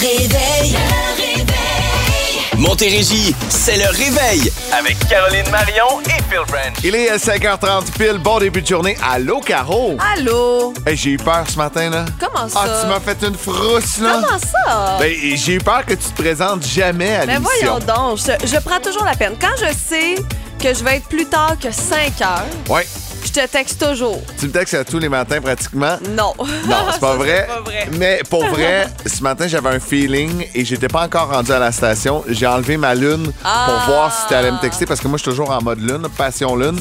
réveil. Le réveil. Montérégie, c'est le réveil avec Caroline Marion et Phil Branch. Il est 5h30 pile, bon début de journée. Allô, Caro? Allô? Hey, j'ai eu peur ce matin, là. Comment ça? Ah, tu m'as fait une frousse, là. Comment ça? Ben, j'ai eu peur que tu te présentes jamais à Mais l'émission. voyons donc, je, je prends toujours la peine. Quand je sais que je vais être plus tard que 5 heures, Ouais, je te texte toujours. tu me textes à tous les matins pratiquement? Non. Non, c'est pas Ça, vrai. pas vrai. Mais pour vrai, ce matin, j'avais un feeling et j'étais pas encore rendu à la station. J'ai enlevé ma lune Ah. pour voir si tu allais me texter parce que moi, je suis toujours en mode lune, passion lune.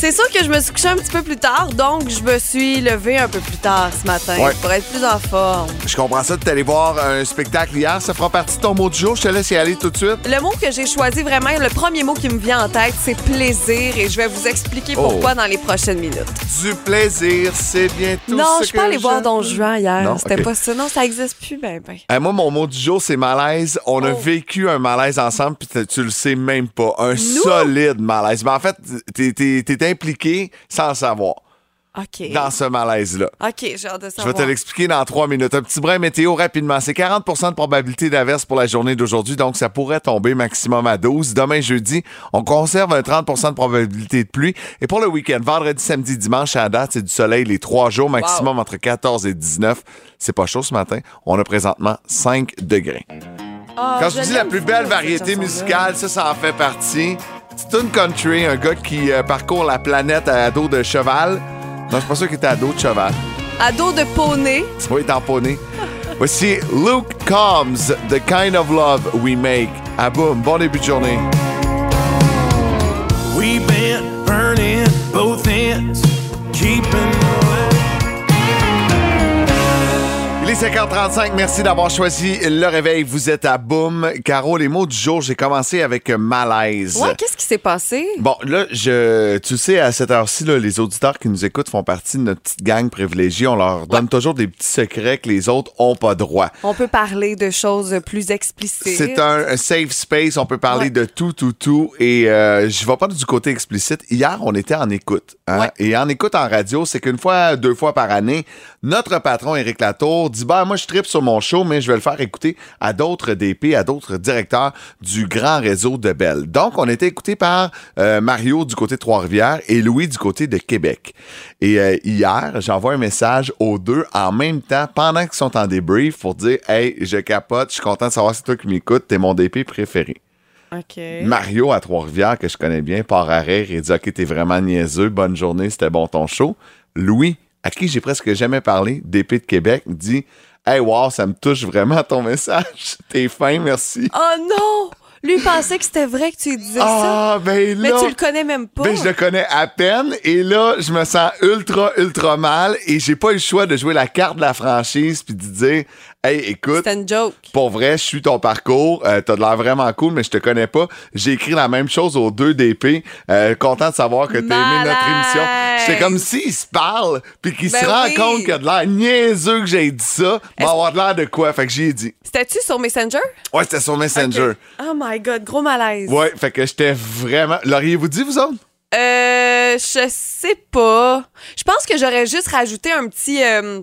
C'est sûr que je me suis couchée un petit peu plus tard, donc je me suis levée un peu plus tard ce matin Ouais. pour être plus en forme. Je comprends ça, tu allé voir un spectacle hier. Ça fera partie de ton mot du jour. Je te laisse y aller tout de suite. Le mot que j'ai choisi vraiment, le premier mot qui me vient en tête, c'est plaisir et je vais vous expliquer Oh. pourquoi dans les prochaines minutes. Du plaisir, c'est bien tout non, ce je suis pas allée voir Don Juan hier. C'était pas ça. Non, ça existe plus, ben, ben. Euh, moi, mon mot du jour, c'est malaise. On a Oh. vécu un malaise ensemble, puis tu le sais même pas. Un solide malaise. Mais en fait, t'es, impliqué sans savoir dans ce malaise-là. OK, j'ai hâte de Je savoir. vais te l'expliquer dans trois minutes. Un petit brin météo rapidement. C'est 40% de probabilité d'averse pour la journée d'aujourd'hui, donc ça pourrait tomber maximum à 12. Demain, jeudi, on conserve un 30% de probabilité de pluie. Et pour le week-end, vendredi, samedi, dimanche, à la date, c'est du soleil les trois jours, maximum entre 14 et 19. C'est pas chaud ce matin. On a présentement 5 degrés. Ah, Quand je dis la plus belle variété musicale, ça, ça en fait partie. C'est une country, un gars qui euh, parcourt la planète à dos de cheval. Non, je suis pas sûr qu'il était à dos de cheval. À dos de poney. Oui, tamponné. Voici Luke Combs, The Kind of Love We Make. Ah boum, bon début de journée. We've been burning both ends, keeping Il est 5h35, merci d'avoir choisi le réveil. Vous êtes à Boum. Caro, les mots du jour, j'ai commencé avec malaise. Ouais, qu'est-ce qui s'est passé? Bon, là, je, tu sais, à cette heure-ci, là, les auditeurs qui nous écoutent font partie de notre petite gang privilégiée. On leur donne toujours des petits secrets que les autres ont pas droit. On peut parler de choses plus explicites. C'est un, un safe space, on peut parler Ouais. de tout, tout, tout. Et euh, je vais pas du côté explicite. Hier, on était en écoute. hein? Ouais. Et en écoute en radio, c'est qu'une fois, deux fois par année, notre patron, Éric Latour, dit bah moi, je tripe sur mon show, mais je vais le faire écouter à d'autres DP, à d'autres directeurs du grand réseau de Bell. Donc, on était écouté par euh, Mario du côté de Trois-Rivières et Louis du côté de Québec. Et euh, hier, j'envoie un message aux deux en même temps, pendant qu'ils sont en débrief, pour dire Hey, je capote, je suis content de savoir que c'est toi qui m'écoutes, t'es mon DP préféré. OK. Mario à Trois-Rivières, que je connais bien, part à rire et dit Ok, t'es vraiment niaiseux, bonne journée, c'était bon ton show. Louis, à qui j'ai presque jamais parlé, DP de Québec, dit Hey, wow, ça me touche vraiment ton message. T'es fin, merci. Oh non! Lui pensait que c'était vrai que tu disais ça. Ah, ben là. Mais tu le connais même pas. Ben, je le connais à peine et là, je me sens ultra, ultra mal et j'ai pas eu le choix de jouer la carte de la franchise puis de dire Hey, écoute, C'était une joke. pour vrai, je suis ton parcours. Euh, T'as de l'air vraiment cool, mais je te connais pas. J'ai écrit la même chose aux deux DP. Euh, content de savoir que t'as aimé notre émission. J'étais comme s'ils se parlent, puis qu'ils Ben se rendent oui. compte qu'il y a de l'air niaiseux que j'ai dit ça. Va avoir de l'air de quoi? Fait que j'y ai dit. C'était-tu sur Messenger? Ouais, c'était sur Messenger. Oh my God, gros malaise. Ouais, fait que j'étais vraiment. L'auriez-vous dit, vous autres? Euh, je sais pas. Je pense que j'aurais juste rajouté un petit euh,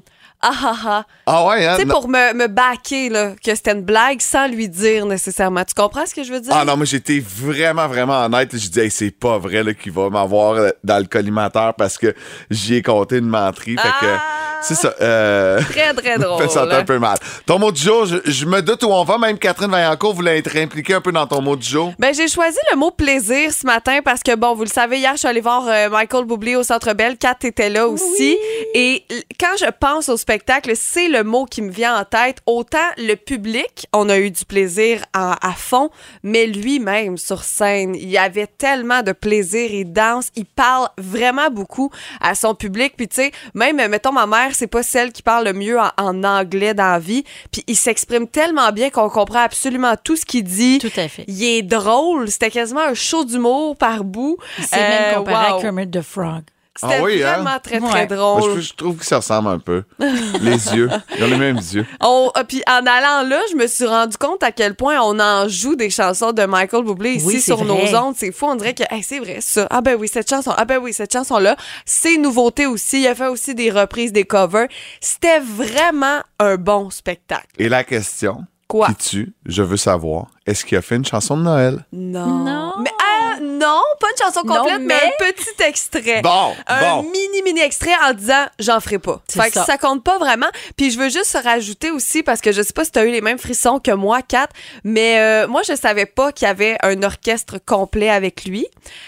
ah ah ah. Ah ouais, hein? Tu sais, pour me, me backer, là, que c'était une blague sans lui dire nécessairement. Tu comprends ce que je veux dire? Ah non, mais j'étais vraiment, vraiment honnête. Je dis, hey, c'est pas vrai qu'il va m'avoir euh, dans le collimateur parce que j'y ai compté une menterie. Fait que Ah! C'est ça. Euh... Très, très drôle. fait sentir un peu mal. Ton mot du jour, je, je me doute où on va. Même Catherine Vaillancourt voulait être impliquée un peu dans ton mot du jour. Ben, j'ai choisi le mot plaisir ce matin parce que, bon, vous le savez, hier, je suis allée voir euh, Michael Bublé au Centre Bell. Kat était là aussi. Et quand je pense au spectacle, c'est le mot qui me vient en tête. Autant le public, on a eu du plaisir à, à fond, mais lui-même sur scène, il y avait tellement de plaisir. Il danse, il parle vraiment beaucoup à son public. Puis, tu sais, même, mettons, ma mère, c'est pas celle qui parle le mieux en, en anglais dans la vie. Puis, il s'exprime tellement bien qu'on comprend absolument tout ce qu'il dit. Tout à fait. Il est drôle. C'était quasiment un show d'humour par bout. C'est même Euh, comparé wow. à Kermit the Frog. C'était Ah oui, hein? vraiment très, très Ouais. Moi, drôle. je, je trouve que ça ressemble un peu. les yeux. Ils ont les mêmes yeux. On- ah, puis en allant là, je me suis rendu compte à quel point on en joue des chansons de Michael Bublé ici Oui, sur vrai. nos ondes. C'est fou, on dirait que hey, c'est vrai ça. Ah ben oui, cette chanson. Ah ben oui, cette chanson-là. C'est une nouveauté aussi. Il a fait aussi des reprises, des covers. C'était vraiment un bon spectacle. Et la question, Quoi? qui tue, je veux savoir, est-ce qu'il a fait une chanson de Noël? Non. Non. Mais, ah, non, pas une chanson Non, complète, mais... mais- un petit extrait. Bon, un bon. mini, mini extrait en disant j'en ferai pas. Fait que ça. ça compte pas vraiment. Puis je veux juste rajouter aussi, parce que je sais pas si tu as eu les mêmes frissons que moi, Kat, mais euh, moi, je savais pas qu'il y avait un orchestre complet avec lui.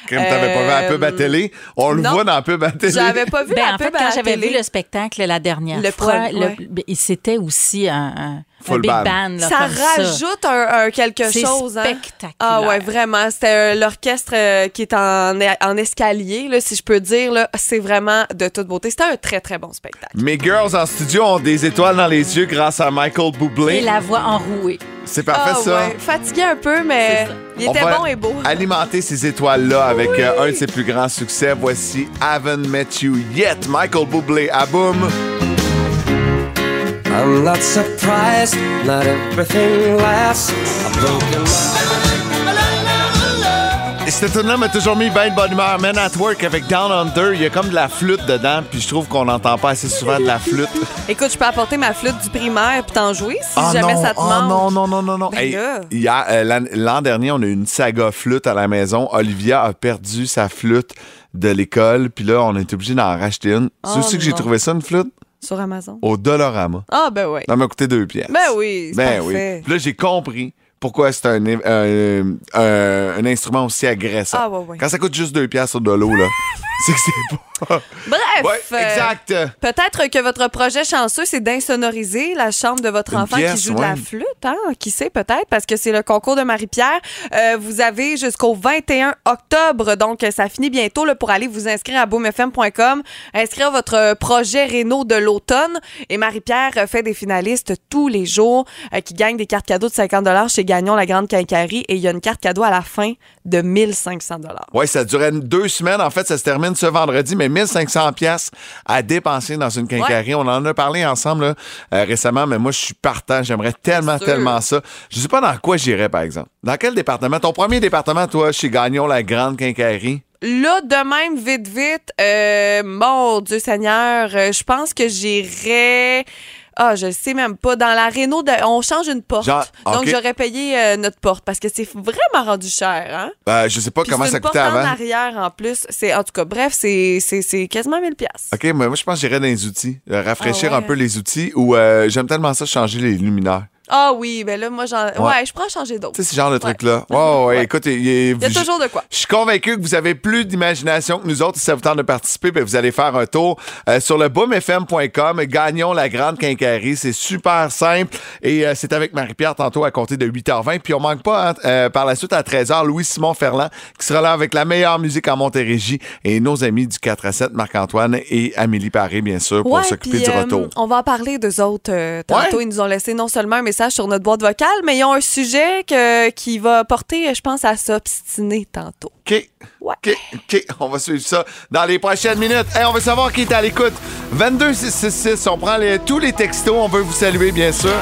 Comme t'avais pas vu un Euh, pub à télé, on le voit dans un pub à télé. J'avais pas vu Ben, la en pub quand la j'avais vu le spectacle la dernière Le fois, ouais. c'était aussi un Full band. band. là, ça rajoute un, un quelque C'est chose. Hein? spectaculaire. Ah ouais, vraiment. C'était euh, l'orchestre euh, qui est en, en escalier, là, si je peux dire. là. C'est vraiment de toute beauté. C'était un très, très bon spectacle. Mes girls en studio ont des étoiles dans les yeux grâce à Michael Et Bublé. la voix enrouée. C'est parfait ah, ça. ouais. Fatigué un peu, mais il On était va bon et beau. Alimenter ces étoiles-là avec euh, un de ses plus grands succès. Voici Haven't Met You Yet. Michael Bublé à boum. I'm not surprised, not everything lasts. A broken Et cette tune-là m'a toujours mis bien de bonne humeur. Men at Work avec Down Under, il y a comme de la flûte dedans, puis je trouve qu'on n'entend pas assez souvent de la flûte. Écoute, je peux apporter ma flûte du primaire puis t'en jouer si Ah jamais non, ça te oh manque. non, non, non, non, non. Ben Hey, euh, l'an, dernier, on a eu une saga flûte à la maison. Olivia a perdu sa flûte de l'école, puis là, on est obligé d'en racheter une. Oh c'est aussi que j'ai trouvé ça, une flûte? Sur Amazon. Au Dollarama. Ah, ben oui. Ça m'a coûté deux pièces. Ben oui, c'est Ben parfait. oui. Puis là, j'ai compris pourquoi c'est un, un, instrument aussi agressant? Ah, ouais, ouais. Quand ça coûte juste deux pièces au dollar, là, c'est que c'est pas... Bref. Ouais, euh, exact. Peut-être que votre projet chanceux, c'est d'insonoriser la chambre de votre Une enfant pièce, qui joue de la flûte. Hein? Qui sait, peut-être, parce que c'est le concours de Marie-Pierre. Euh, vous avez jusqu'au 21 octobre, donc ça finit bientôt là, pour aller vous inscrire à boomfm.com, inscrire votre projet Réno de l'automne. Et Marie-Pierre fait des finalistes tous les jours euh, qui gagnent des cartes cadeaux de 50 chez Gagnon, la Grande Quincaillerie. Et il y a une carte cadeau à la fin de 1500 Ouais, ça durait deux semaines. En fait, ça se termine ce vendredi, mais 1500 pièces à dépenser dans une quincaillerie. On en a parlé ensemble là, euh, récemment, mais moi, je suis partant. J'aimerais tellement, tellement ça. Je sais pas dans quoi j'irais, par exemple. Dans quel département? Ton premier département, toi, chez Gagnon, la grande quincaillerie? Là, de même, vite, vite, euh, mon Dieu Seigneur, euh, je pense que j'irais. Ah, je sais même pas. Dans la Renault, de- on change une porte. Genre, Donc, j'aurais payé euh, notre porte parce que c'est vraiment rendu cher. Hein? Euh, je sais pas Puis comment ça une porte coûtait en avant. arrière en plus. C'est, en tout cas, bref, c'est, c'est, c'est quasiment 1000 pièces. OK, mais moi, je pense que j'irais dans les outils. Euh, rafraîchir Ah ouais. un peu les outils ou euh, j'aime tellement ça changer les luminaires. Ah oui, ben là, moi, j'en... Ouais, je pourrais en changer d'autres. Tu sais, ce genre de truc-là. Ouais, ouais, Ouais. écoute, il, y a toujours de quoi. Je suis convaincu que vous avez plus d'imagination que nous autres. Si ça vous tente de participer, ben, vous allez faire un tour euh, sur le boomfm.com. Gagnons la grande quincaillerie. C'est super simple. Et euh, c'est avec Marie-Pierre tantôt à compter de 8h20. Puis on manque pas hein, euh, par la suite à 13h, Louis-Simon Ferland qui sera là avec la meilleure musique en Montérégie et nos amis du 4 à 7, Marc-Antoine et Amélie Paré, bien sûr, pour s'occuper du retour. on va en parler d'eux autres. tantôt, ils nous ont laissé non seulement un message sur notre boîte vocale, mais ils ont un sujet que- qui va porter, je pense, à s'obstiner tantôt. OK. Ouais. OK. OK. On va suivre ça dans les prochaines minutes. Hey, on veut savoir qui est à l'écoute. 22666. On prend les- tous les textos. On veut vous saluer, bien sûr.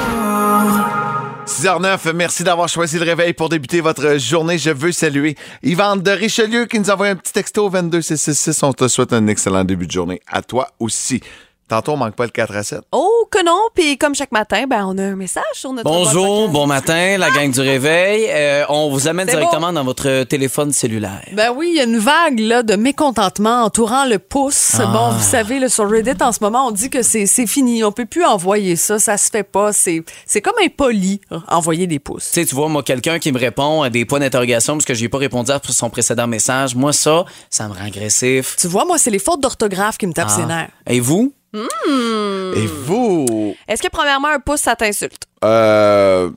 6h09, merci d'avoir choisi le réveil pour débuter votre journée. Je veux saluer Yvan de Richelieu qui nous envoie un petit texto au 22666. On te souhaite un excellent début de journée. À toi aussi. Tantôt, on manque pas le 4 à 7. Oh que non, puis comme chaque matin, ben on a un message sur notre Bonjour, bon matin, la gang du réveil. Euh, on vous amène directement dans votre téléphone cellulaire. Ben oui, il y a une vague là, de mécontentement entourant le pouce. Ah. Bon, vous savez, là, sur Reddit, en ce moment, on dit que c'est c'est fini. On peut plus envoyer ça. Ça se fait pas. C'est c'est comme impoli, hein, envoyer des pouces. Tu sais, tu vois, moi, quelqu'un qui me répond à des points d'interrogation parce que j'ai pas répondu à son précédent message, moi, ça, ça me rend agressif. Tu vois, moi, c'est les fautes d'orthographe qui me tapent Ah. ses nerfs. Et vous? Et vous? Est-ce que premièrement, un pouce, ça t'insulte? Euh.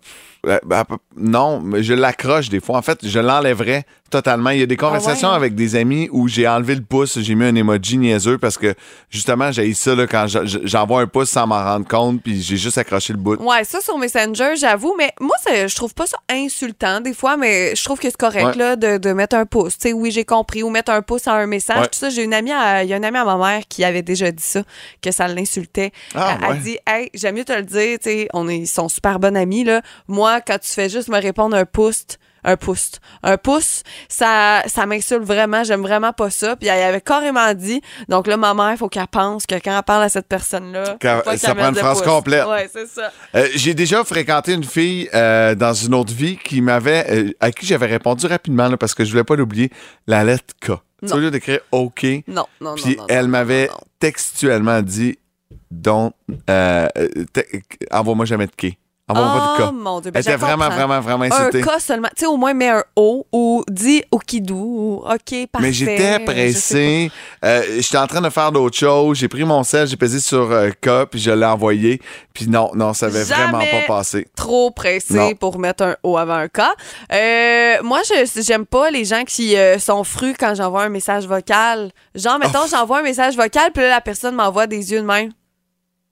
euh, ben, non, mais je l'accroche des fois. En fait, je l'enlèverais totalement. Il y a des conversations ouais, hein? avec des amis où j'ai enlevé le pouce, j'ai mis un emoji niaiseux parce que justement, j'ai ça là, quand je- je- j'envoie un pouce sans m'en rendre compte, puis j'ai juste accroché le bout. Ouais, ça sur Messenger, j'avoue, mais moi, je trouve pas ça insultant des fois, mais je trouve que c'est correct Ouais. là, de, de mettre un pouce. Tu sais, oui, j'ai compris, ou mettre un pouce à un message. Ouais. Tout ça, j'ai une amie, il y a une amie à ma mère qui avait déjà dit ça, que ça l'insultait. Ah, elle, elle dit, hey, j'aime mieux te le dire, tu sais, on est, ils sont super bonnes amies là. Moi, quand tu fais juste me répondre un pouce, un pouce. Un pouce, ça, ça m'insulte vraiment. J'aime vraiment pas ça. Puis elle avait carrément dit, donc là, ma mère, il faut qu'elle pense que quand elle parle à cette personne-là, ça prend une phrase complète. Ouais, c'est ça. Euh, J'ai déjà fréquenté une fille euh, dans une autre vie qui m'avait, euh, à qui j'avais répondu rapidement là, parce que je voulais pas l'oublier, la lettre K. Tu. Au lieu d'écrire OK, Non, non, non. puis non, elle m'avait textuellement dit, donc, envoie-moi jamais de K. Pas de Oh K. mon Dieu, Elle ben, était je vraiment, comprends. vraiment, vraiment Un insultée. cas seulement. Tu sais, au moins, mets un O ou dis Okidou ou OK, parfait. Mais j'étais pressé. Euh, j'étais en train de faire d'autres choses. J'ai pris mon sel, j'ai pesé sur euh, K, puis je l'ai envoyé. Puis non, non, ça avait Jamais. vraiment pas passé. trop pressé Non. pour mettre un O avant un K. Euh, moi, je j'aime pas les gens qui euh, sont frus quand j'envoie un message vocal. Genre, mettons, j'envoie un message vocal, puis là, la personne m'envoie des yeux de même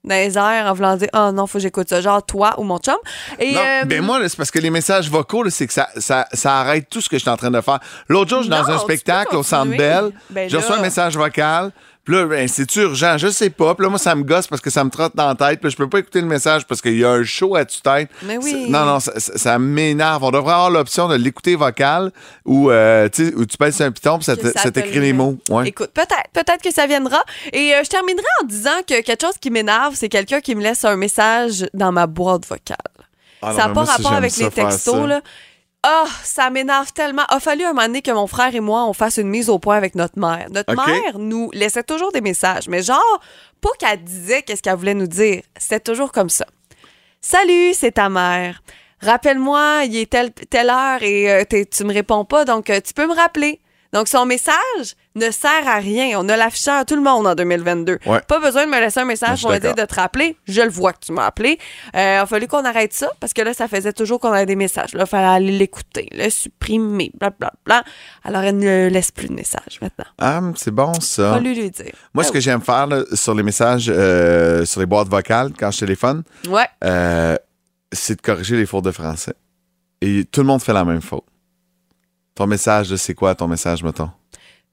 dans les airs en voulant dire « Oh non, faut que j'écoute ça. » Genre, toi ou mon chum. Et, Non, euh, ben moi, c'est parce que les messages vocaux, c'est que ça, ça, ça arrête tout ce que je suis en train de faire. L'autre jour, je suis dans un spectacle au Centre. Bell. Ben je reçois un message vocal. Puis là, ben, c'est urgent, je sais pas. Puis là, moi, ça me gosse parce que ça me trotte dans la tête. Puis je peux pas écouter le message parce qu'il y a un show à tue-tête. Mais oui. Non, non, ça, m'énerve. On devrait avoir l'option de l'écouter vocal ou euh, tu où sur un piton puis ça t'écrit le les mots. Ouais. Écoute, peut-être, peut-être que ça viendra. Et euh, je terminerai en disant que quelque chose qui m'énerve, c'est quelqu'un qui me laisse un message dans ma boîte vocale. Ah non, ça n'a pas moi, rapport avec les textos, là. Ah, ça m'énerve tellement. A fallu un moment donné que mon frère et moi, on fasse une mise au point avec notre mère. Notre mère nous laissait toujours des messages, mais genre, pas qu'elle disait qu'est-ce qu'elle voulait nous dire. C'était toujours comme ça. Salut, c'est ta mère. Rappelle-moi, il est telle, telle heure et euh, tu me réponds pas, donc euh, tu peux me rappeler. Donc, son message ne sert à rien. On a l'afficheur à tout le monde en 2022. Ouais. Pas besoin de me laisser un message pour me dire de te rappeler. Je le vois que tu m'as appelé. Euh, il a fallu qu'on arrête ça parce que là, ça faisait toujours qu'on avait des messages. Là, il fallait aller l'écouter, le supprimer, blablabla. Alors, elle ne laisse plus de messages maintenant. Ah, c'est bon ça. Pas lui lui dire. Moi, ce que j'aime faire là, sur les messages, euh, sur les boîtes vocales, quand je téléphone, Ouais. euh, c'est de corriger les fautes de français. Et tout le monde fait la même faute. Ton message, c'est quoi ton message, mettons?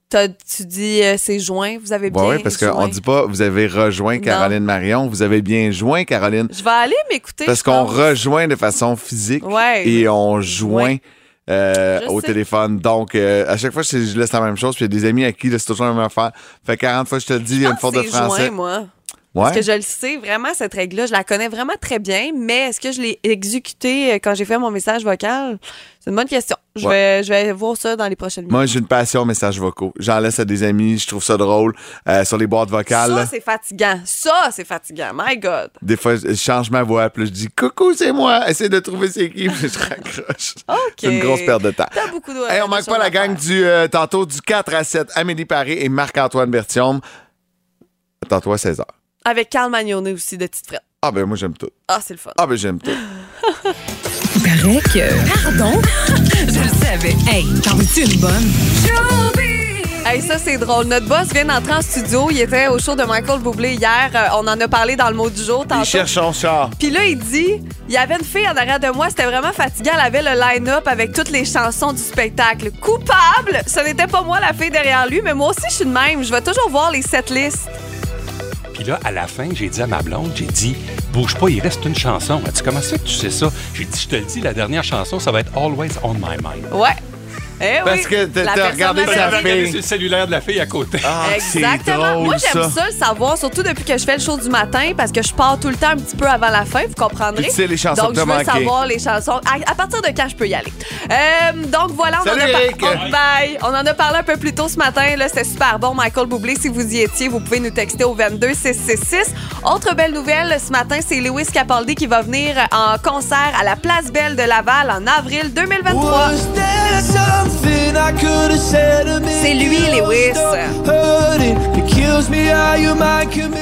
T'as- tu dis euh, c'est joint, vous avez bien. Oui, parce qu'on dit pas vous avez rejoint Caroline Marion, vous avez bien joint Caroline. Je vais aller m'écouter. Parce qu'on pense. rejoint de façon physique Ouais. et on joint euh, au sais. téléphone. Donc, euh, à chaque fois, je, je laisse la même chose. Puis il y a des amis à qui là, c'est toujours la même affaire. Fait 40 fois, je te le dis, il y a une faute de français. joint, moi. Ouais. Parce que je le sais, vraiment, cette règle-là, je la connais vraiment très bien, mais est-ce que je l'ai exécutée euh, quand j'ai fait mon message vocal? C'est une bonne question. Je, Ouais. vais, je vais voir ça dans les prochaines minutes. Moi, j'ai une passion aux messages vocaux. J'en laisse à des amis, je trouve ça drôle. Euh, sur les boîtes vocales, ça, c'est fatigant. Ça, c'est fatigant. My God. des fois, je change ma voix, puis je dis « Coucou, c'est moi! » Essaye de trouver c'est qui, puis je raccroche. OK. C'est une grosse perte de temps. T'as beaucoup de. Hey, on manque pas la gang du euh, tantôt du 4 à 7. Amélie Paré et Marc-Antoine Bertium. Tantôt à 16h. Avec Carl Magnonet aussi de Petite Frette. Ah ben moi j'aime tout. Ah, c'est le fun. Ah ben j'aime tout. paraît que. Pardon? Je le savais. Hey, t'en veux-tu une bonne? Hey, ça, c'est drôle. Notre boss vient d'entrer en studio. Il était au show de Michael Bublé hier. Euh, on en a parlé dans le mot du jour tantôt. Il cherche son char. Puis là, il dit, il y avait une fille en arrière de moi, c'était vraiment fatigant. Elle avait le line-up avec toutes les chansons du spectacle. Coupable, ce n'était pas moi la fille derrière lui, mais moi aussi, je suis de même. Je vais toujours voir les setlists. Puis à la fin, j'ai dit à ma blonde, j'ai dit, bouge pas, il reste une chanson. Elle dit, comment ça que tu sais ça? J'ai dit, je te le dis, la dernière chanson, ça va être Always on My Mind. Ouais. Eh Parce que t'as- La t'as personne regardé sa fille. Sur le cellulaire de la fille à côté. Ah, c'est Exactement. drôle Moi, j'aime ça. ça. le savoir, surtout depuis que je fais le show du matin, parce que je pars tout le temps un petit peu avant la fin, vous comprendrez. Puis tu sais les chansons donc, que je t'as veux manquées. savoir les chansons. À, à partir de quand je peux y aller? Euh, donc, voilà, on Salut, en a par-. Oh, bye. On en a parlé un peu plus tôt ce matin. Là, c'était super bon. Michael Bublé, si vous y étiez, vous pouvez nous texter au 22 666. Autre belle nouvelle, ce matin, c'est Lewis Capaldi qui va venir en concert à la Place Belle de Laval en avril 2023. C'est lui, Lewis.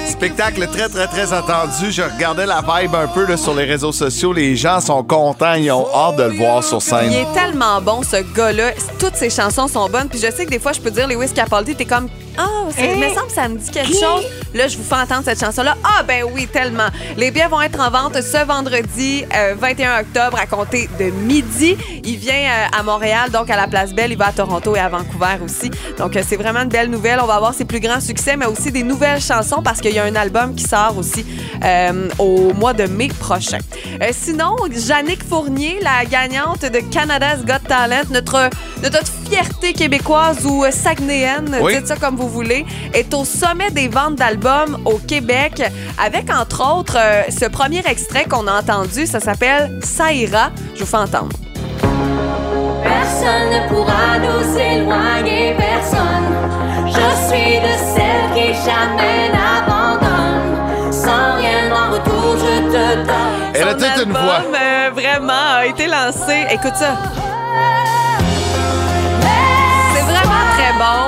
Spectacle très, très, très attendu. Je regardais la vibe un peu là, sur les réseaux sociaux. Les gens sont contents. Ils ont hâte de le voir sur Il scène. est tellement bon, ce gars-là. Toutes ses chansons sont bonnes. Puis je sais que des fois, je peux dire Lewis Capaldi, t'es comme Ah, c'est- il me semble que ça me dit quelque chose. Là, je vous fais entendre cette chanson-là. Ah, ben oui, tellement. Les billets vont être en vente ce vendredi, euh, 21 octobre, à compter de midi. Il vient euh, à Montréal, donc à la Place Belle. Il va à Toronto et à Vancouver aussi. Donc, euh, c'est vraiment une belle nouvelle. On va avoir ses plus grands succès, mais aussi des nouvelles chansons parce qu'il y a un album qui sort aussi euh, au mois de mai prochain. Euh, sinon, Jannick Fournier, la gagnante de Canada's Got Talent, notre, notre fierté québécoise ou euh, saguenéenne, Oui. dites ça comme vous voulez, est au sommet des ventes d'albums au Québec avec, entre autres, euh, ce premier extrait qu'on a entendu. Ça s'appelle Ça ira. Je vous fais entendre. Personne ne pourra nous éloigner, personne. Je suis de celles qui jamais n'abandonnent. Sans rien en retour, je te donne. Elle a toute une album, voix. euh, vraiment, a été lancé. Écoute ça.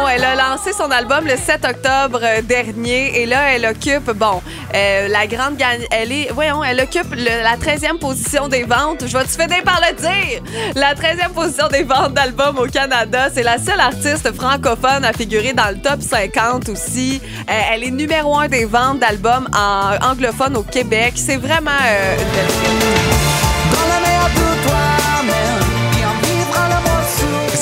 Elle a lancé son album le 7 octobre euh, dernier et là, elle occupe, bon, euh, la grande gagne. Elle est, voyons, elle occupe le- la 13e position des ventes. Je vais te finir par le dire? La 13e position des ventes d'albums au Canada. C'est la seule artiste francophone à figurer dans le top 50 aussi. Euh, elle est numéro un des ventes d'albums en anglophone au Québec. C'est vraiment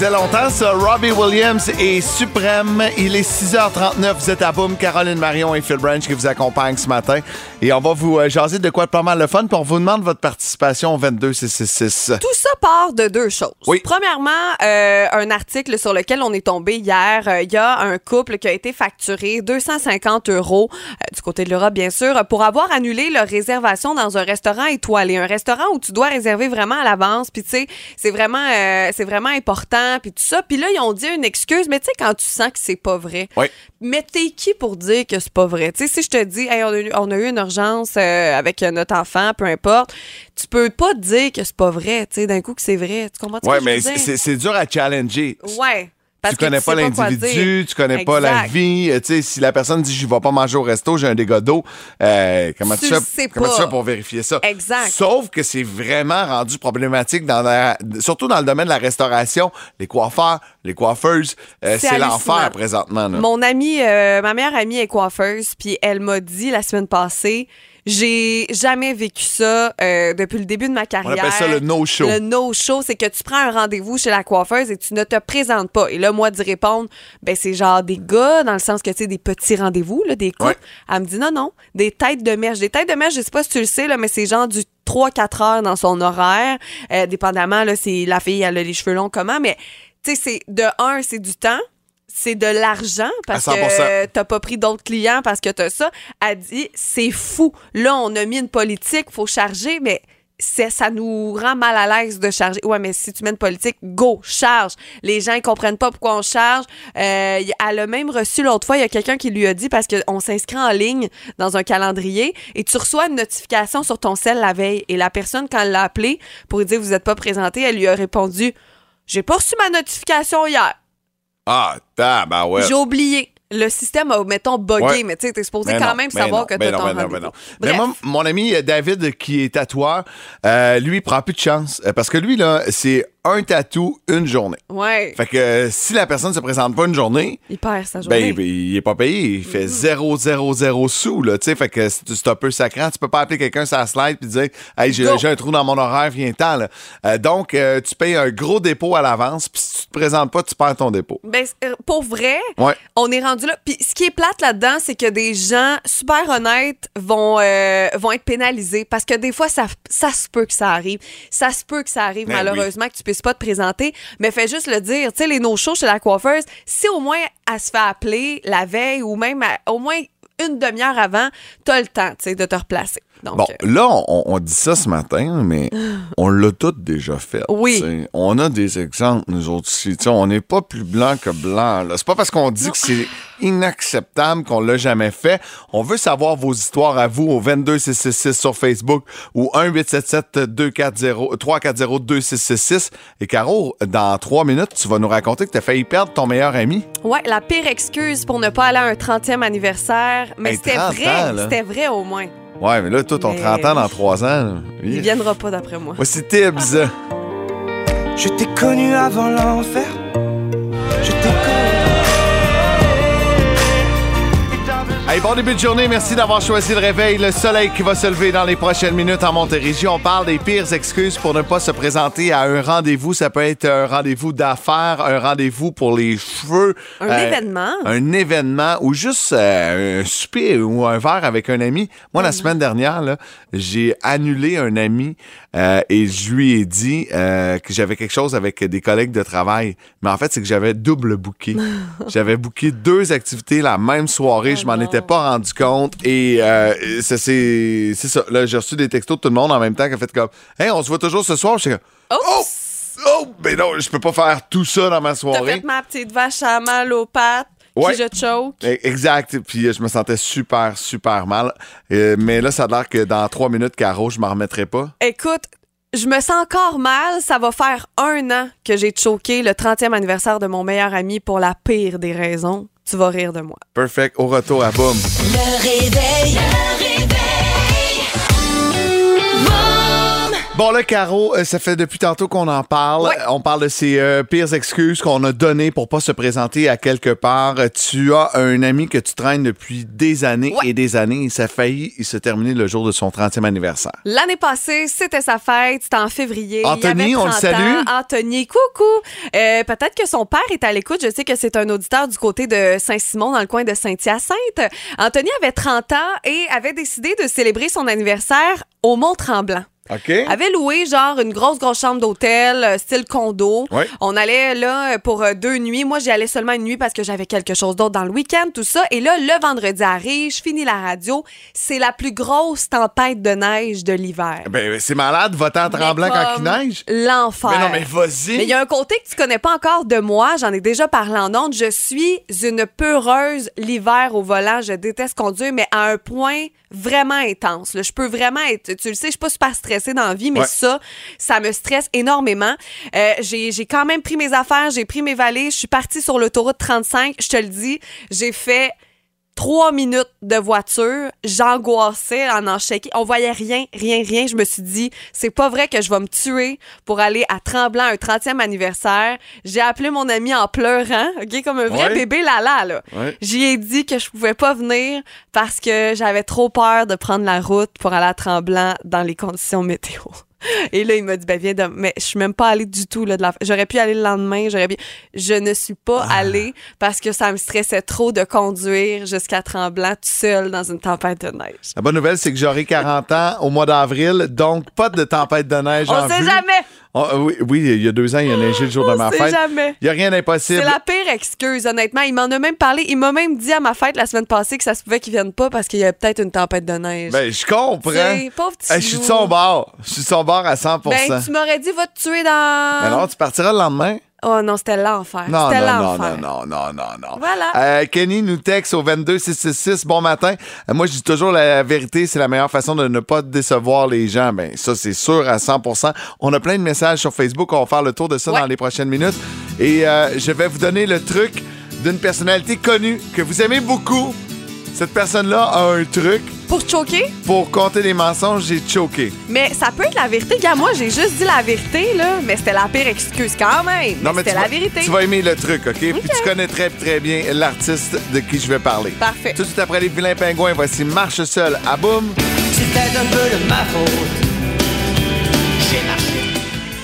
faisait longtemps, ça. Robbie Williams est suprême. Il est 6h39. Vous êtes à Boom. Caroline Marion et Phil Branch qui vous accompagnent ce matin. Et on va vous euh, jaser de quoi de pas mal le fun. Puis on vous demande votre participation au 22666. Tout ça part de deux choses. Oui. Premièrement, euh, un article sur lequel on est tombé hier. Euh, Il y a un couple qui a été facturé 250 euros du côté de l'Europe, bien sûr, pour avoir annulé leur réservation dans un restaurant étoilé. Un restaurant où tu dois réserver vraiment à l'avance. Puis tu sais, c'est vraiment, c'est vraiment important. Puis tout ça. Puis là, ils ont dit une excuse. Mais tu sais, quand tu sens que c'est pas vrai. Oui. Mais t'es qui pour dire que c'est pas vrai? Tu sais, si je te dis, hey, on, a on a eu une urgence euh, avec notre enfant, peu importe, tu peux pas dire que c'est pas vrai, tu sais, d'un coup que c'est vrai. Tu comprends je mais c'est dur à challenger. Ouais. Parce tu que connais pas l'individu, tu connais pas la vie. Euh, Tu sais, si la personne dit je vais pas manger au resto, j'ai un dégât d'eau, euh, comment tu, Tu fais, comment tu fais pour vérifier ça? Exact. Sauf que c'est vraiment rendu problématique dans la- surtout dans le domaine de la restauration, les coiffeurs, les coiffeuses, euh, C'est l'enfer présentement. là. Mon amie, euh, ma meilleure amie est coiffeuse, puis elle m'a dit la semaine passée, j'ai jamais vécu ça euh, depuis le début de ma On carrière. appelle ça le no-show. Le no-show, c'est que tu prends un rendez-vous chez la coiffeuse et tu ne te présentes pas. Et là, moi, d'y répondre, ben c'est genre des gars, dans le sens que, tu sais, des petits rendez-vous, là, des couples. Ouais. Elle me dit non, non, des têtes de mèche. Des têtes de mèche, je sais pas si tu le sais, là, mais c'est genre du 3-4 heures dans son horaire. Euh, dépendamment, là, c'est la fille, elle a les cheveux longs, comment, mais, tu sais, c'est de un, c'est du temps. C'est de l'argent parce À 100%. que t'as pas pris d'autres clients parce que t'as ça. Elle dit c'est fou. Là, on a mis une politique, faut charger, mais c'est- ça nous rend mal à l'aise de charger. Ouais, mais si tu mets une politique, go, charge. Les gens, ils comprennent pas pourquoi on charge. Euh, elle a même reçu l'autre fois, il y a quelqu'un qui lui a dit, parce qu'on s'inscrit en ligne dans un calendrier et tu reçois une notification sur ton cell la veille. Et la personne, quand elle l'a appelé pour lui dire, vous êtes pas présenté, elle lui a répondu, j'ai pas reçu ma notification hier. Ah, tabarouette. J'ai oublié. Le système a, mettons, buggé, Ouais. mais tu sais, t'es supposé Mais quand non, même savoir non, que t'as non, ton non, mais non. Mais moi, mon ami David, qui est tatoueur, euh, lui, il prend plus de chance. Euh, Parce que lui, là, c'est un tatou, une journée. Ouais. Fait que euh, si la personne se présente pas une journée, Il perd sa journée. ben, ben, il est pas payé. Il fait 0, 0, 0 sous, là. Tu sais, fait que c'est un peu sacrant. Tu peux pas appeler quelqu'un sur la slide puis dire, hey, j'ai un trou dans mon horaire, viens-t'en, là. Euh, donc, euh, tu payes un gros dépôt à l'avance, puis si tu te présentes pas, tu perds ton dépôt. Ben, pour vrai, Ouais. on est rendu là. Puis ce qui est plate là-dedans, c'est que des gens super honnêtes vont, vont être pénalisés parce que des fois, ça, ça se peut que ça arrive. Ça se peut que ça arrive, Ben malheureusement, que tu puisses pas te présenter. Mais fais juste le dire. Tu sais, les no-shows chez la coiffeuse, si au moins elle se fait appeler la veille ou même au moins une demi-heure avant, t'as le temps, tu sais, de te replacer. Donc, Bon, euh, là, on, on dit ça ce matin, mais on l'a tout déjà fait. Oui. t'sais. On a des exemples, nous autres ici. T'sais, on n'est pas plus blanc que blanc. C'est pas parce qu'on dit que c'est inacceptable qu'on l'a jamais fait. On veut savoir vos histoires à vous au 22666 sur Facebook ou 1-877-340-2666. Et Caro, dans trois minutes, tu vas nous raconter que tu as failli perdre ton meilleur ami. Ouais, la pire excuse pour ne pas aller à un 30e anniversaire. Mais Hey, c'était 30 vrai. C'était vrai au moins. Ouais, mais là, toi, ton Mais 30 ans dans oui. trois ans. là. Il viendra pas d'après moi. Voici Tibbs. Je t'ai connu avant l'enfer. Je Hey, bon début de journée. Merci d'avoir choisi le réveil. Le soleil qui va se lever dans les prochaines minutes en Montérégie. On parle des pires excuses pour ne pas se présenter à un rendez-vous. Ça peut être un rendez-vous d'affaires, un rendez-vous pour les cheveux. Un euh, événement. Un événement ou juste euh, un souper ou un verre avec un ami. Moi, la Mm-hmm. semaine dernière, j'ai annulé un ami euh, et je lui ai dit que j'avais quelque chose avec des collègues de travail. Mais en fait, c'est que j'avais double booké. j'avais booké deux activités la même soirée. je m'en étais pas rendu compte. Et euh, ça, c'est ça. Là, j'ai reçu des textos de tout le monde en même temps qui a fait comme Hey, on se voit toujours ce soir? Je suis comme Oh! Oh! Mais non, je peux pas faire tout ça dans ma T'as soirée. fait ma petite vache à mal aux pattes, Ouais. je choke. Eh, Exact. Puis euh, je me sentais super, super mal. Euh, mais là, ça a l'air que dans trois minutes, Caro, je m'en remettrai pas. Écoute, je me sens encore mal. Ça va faire un an que j'ai choqué le 30e anniversaire de mon meilleur ami pour la pire des raisons. Tu vas rire de moi. Perfect. Au retour à Boom. Le réveil. Le réveil. Bon, là, Caro, euh, ça fait depuis tantôt qu'on en parle. On parle de ces euh, pires excuses qu'on a données pour pas se présenter à quelque part. Euh, Tu as un ami que tu traînes depuis des années et des années et ça a failli se terminer le jour de son 30e anniversaire. L'année passée, c'était sa fête, c'était en février. Il Anthony, on le 30 salue. ans. Anthony, coucou. Euh, Peut-être que son père est à l'écoute. Je sais que c'est un auditeur du côté de Saint-Simon, dans le coin de Saint-Hyacinthe. Anthony avait 30 ans et avait décidé de célébrer son anniversaire au Mont-Tremblant. OK? Avait loué genre une grosse grosse chambre d'hôtel euh, style condo. Ouais. On allait là pour euh, deux nuits. Moi j'y allais seulement une nuit parce que j'avais quelque chose d'autre dans le week-end tout ça. Et là le vendredi arrive, je finis la radio. C'est la plus grosse tempête de neige de l'hiver. Ben, c'est malade, votant tremblant quand il neige. L'enfer. Mais non, mais vas-y. Mais il y a un côté que tu connais pas encore de moi. J'en ai déjà parlé en ondes. Je suis une peureuse l'hiver au volant. Je déteste conduire, mais à un point vraiment intense. là. Je peux vraiment être. Tu le sais, je suis pas super stressée dans la vie, mais Ouais. ça, ça me stresse énormément. Euh, j'ai j'ai quand même pris mes affaires, j'ai pris mes valises, je suis partie sur l'autoroute 35. Je te le dis, j'ai fait trois minutes de voiture, j'angoissais en en shaking. On voyait rien, rien, rien. Je me suis dit, c'est pas vrai que je vais me tuer pour aller à Tremblant un 30e anniversaire. J'ai appelé mon ami en pleurant, OK, comme un vrai Ouais. bébé lala, là. Ouais. J'y ai dit que je pouvais pas venir parce que j'avais trop peur de prendre la route pour aller à Tremblant dans les conditions météo. Et là, il m'a dit, ben viens, de... mais je suis même pas allée du tout. Là, de la... J'aurais pu aller le lendemain, j'aurais pu... Je ne suis pas Ah. allée parce que ça me stressait trop de conduire jusqu'à Tremblant tout seul dans une tempête de neige. La bonne nouvelle, c'est que j'aurai 40 ans au mois d'avril, donc pas de tempête de neige On en sait vue. jamais! Oh, oui, oui, il y a deux ans, il y a neigé le jour de ma fête. jamais. Il n'y a rien d'impossible. C'est la pire excuse, honnêtement. Il m'en a même parlé. Il m'a même dit à ma fête la semaine passée que ça se pouvait qu'il vienne pas parce qu'il y avait peut-être une tempête de neige. Ben, je comprends. Pauvre petit Hey, je suis de son bord. Je suis de son bord à 100% Ben, tu m'aurais dit, va te tuer dans. Ben non, tu partiras le lendemain? Oh non, c'était l'enfer. Non, C'était non, non, l'enfer. non, non, non, non, non. Voilà. Euh, Kenny nous texte au 22666. Bon matin. Euh, moi, je dis toujours la vérité, c'est la meilleure façon de ne pas décevoir les gens. Ben, ça, c'est sûr à 100% On a plein de messages sur Facebook. On va faire le tour de ça dans les prochaines minutes. Et euh, je vais vous donner le truc d'une personnalité connue que vous aimez beaucoup. Cette personne-là a un truc. Pour choquer? Pour compter les mensonges, j'ai choqué. Mais ça peut être la vérité. Gars, moi, j'ai juste dit la vérité, là. Mais c'était la pire excuse quand même. Non, mais c'était la vas, vérité. tu vas aimer le truc, OK? Puis tu connais très, très bien l'artiste de qui je vais parler. Parfait. Tout de suite après les vilains pingouins, voici Marche seul à boum. C'était un peu de ma faute.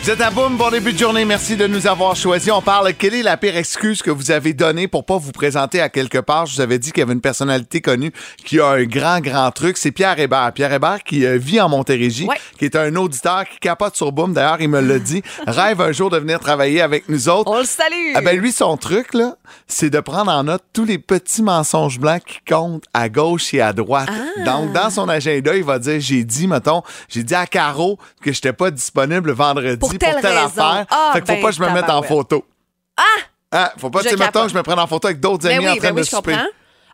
Vous êtes à boum, bon début de journée. Merci de nous avoir choisis. On parle, quelle est la pire excuse que vous avez donnée pour pas vous présenter à quelque part? Je vous avais dit qu'il y avait une personnalité connue qui a un grand, grand truc. C'est Pierre Hébert. Pierre Hébert qui euh, vit en Montérégie, qui est un auditeur qui capote sur boum. D'ailleurs, il me l'a dit. Rêve un jour de venir travailler avec nous autres. On le salue. Ah ben lui, son truc, là, c'est de prendre en note tous les petits mensonges blancs qui comptent à gauche et à droite. Ah. Donc, dans son agenda, il va dire, j'ai dit, mettons, j'ai dit à Caro que j'étais pas disponible vendredi pour, telle raison. affaire. Ah, fait qu'il faut ben, pas que je me mette en photo. Ah! Ah, faut pas, tu sais, mettons que je me prenne en photo avec d'autres Ben amis en train ben oui, de souper.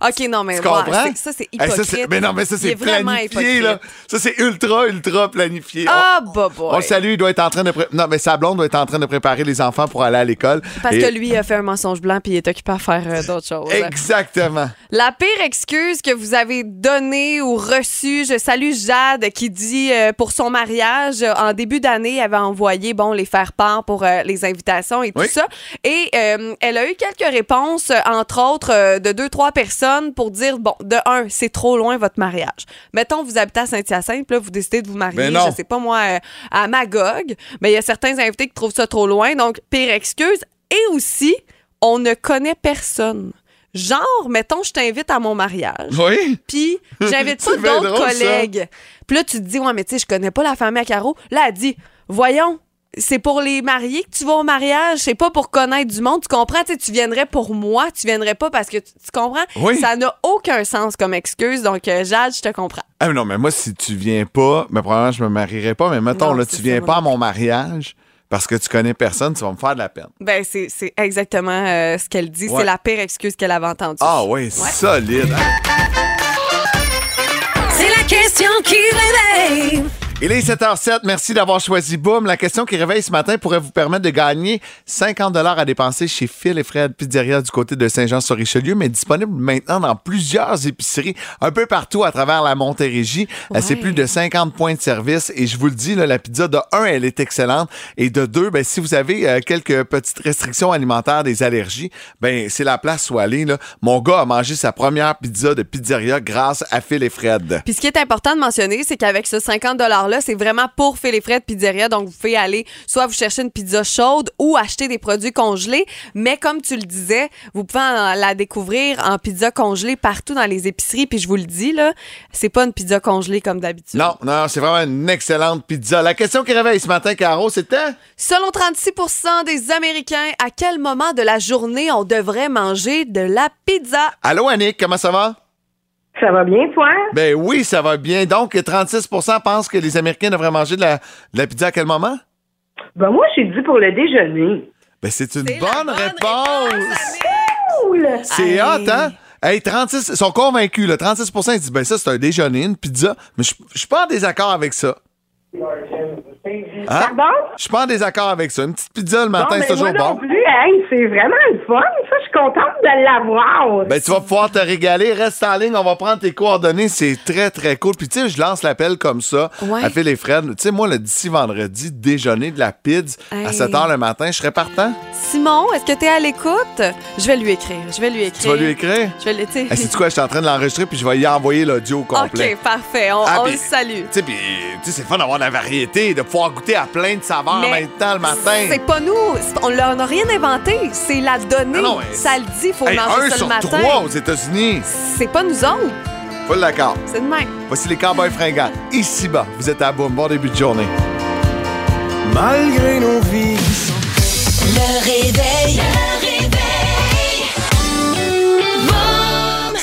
OK, non, mais Tu comprends? ça, c'est Hey, ça, mais non, mais ça, Il c'est planifié, là. Ça, c'est ultra, ultra planifié. Ah, On- bah. On le salue, il doit être en train de... pré- Non, mais sa blonde doit être en train de préparer les enfants pour aller à l'école. Parce Et- que lui a fait un mensonge blanc puis il est occupé à faire euh, d'autres choses. Exactement. La pire excuse que vous avez donnée ou reçue, je salue Jade qui dit euh, pour son mariage, euh, en début d'année, elle avait envoyé bon les faire part pour les invitations et tout Oui. ça. Et elle a eu quelques réponses, entre autres, de deux, trois personnes personne pour dire, bon, de un, c'est trop loin votre mariage. Mettons, vous habitez à Saint-Hyacinthe, puis là, vous décidez de vous marier, Ben je sais pas moi, euh, à Magog. Mais il y a certains invités qui trouvent ça trop loin, donc pire excuse. Et aussi, on ne connaît personne. Genre, mettons, je t'invite à mon mariage. Oui. Puis j'invite pas d'autres collègues. Puis là, tu te dis, ouais, mais tu sais, je connais pas la famille à Caro. Là, elle dit, voyons, c'est pour les mariés que tu vas au mariage, c'est pas pour connaître du monde. Tu comprends? Tu sais, tu viendrais pour moi, tu viendrais pas parce que tu, tu comprends? Oui. Ça n'a aucun sens comme excuse. Donc, euh, Jade, je te comprends. Ah, mais non, mais moi, si tu viens pas, mais probablement, je me marierai pas, mais mettons, Non, là, tu viens pas à mon mariage parce que tu connais personne, tu vas me faire de la peine. Ben, c'est c'est exactement euh, ce qu'elle dit. Ouais. C'est la pire excuse qu'elle avait entendue. Ah oui, solide. C'est la question qui réveille. Il est 7h07. Merci d'avoir choisi Boom. La question qui réveille ce matin pourrait vous permettre de gagner 50 à dépenser chez Phil et Fred Pizzeria du côté de Saint-Jean-sur-Richelieu, mais disponible maintenant dans plusieurs épiceries un peu partout à travers la Montérégie. C'est plus de 50 points de service et je vous le dis, là, la pizza de 1, elle est excellente et de 2, ben, si vous avez euh, quelques petites restrictions alimentaires, des allergies, ben, c'est la place où aller. Là. Mon gars a mangé sa première pizza de pizzeria grâce à Phil et Fred. Puis ce qui est important de mentionner, c'est qu'avec ce 50 $-là, c'est vraiment pour faire les frais de pizzeria. Donc, vous pouvez aller soit vous chercher une pizza chaude ou acheter des produits congelés. Mais comme tu le disais, vous pouvez en- la découvrir en pizza congelée partout dans les épiceries. Puis je vous le dis, là, c'est pas une pizza congelée comme d'habitude. Non, non, c'est vraiment une excellente pizza. La question qui réveille ce matin, Caro, c'était? Selon 36% des Américains, à quel moment de la journée on devrait manger de la pizza? Allô, Annick, comment ça va? Ça va bien, toi? Ben oui, ça va bien. Donc, 36% pensent que les Américains devraient manger de la, de la pizza à quel moment? Ben moi, j'ai dit pour le déjeuner. Ben, c'est une bonne, réponse. Cool! C'est hot, hein? Hey, 36, ils sont convaincus, là. 36% ils disent, ben ça, c'est un déjeuner, une pizza. Mais je je suis pas en désaccord avec ça. Hein? Pardon? Je suis pas en désaccord avec ça. Une petite pizza le matin, Bon, c'est toujours moi non bon. plus, hey, c'est vraiment le fun. Ça, je suis contente de l'avoir. Ben, tu vas pouvoir te régaler. Reste en ligne, on va prendre tes coordonnées. C'est très, très cool. Puis, tu sais, je lance l'appel comme ça Ouais. à Phil et Fred. Tu sais, moi, le d'ici vendredi, déjeuner de la pizza à Hey. 7 h le matin, je serais partant. Simon, est-ce que tu es à l'écoute? Je vais lui écrire. Je vais lui écrire. Tu vas lui écrire? Je vais lui tu sais- Hey, C'est quoi? Je suis en train de l'enregistrer, puis je vais y envoyer l'audio au complet. OK, parfait. On, Ah, on puis- le salue. Tu sais, puis, tu sais, c'est fun d'avoir de la variété, de pouvoir goûter à plein de saveurs en Mais même temps le matin. C'est pas nous. On n'a rien inventé. C'est la donnée. Ah non, mais- ça le dit. Il faut Hey, manger un ça sur le matin. trois aux États-Unis. C'est pas nous autres. Full d'accord. C'est de même. Voici les Cowboys fringants. Ici-bas, vous êtes à boum. Bon début de journée. Malgré nos vies. Le réveil.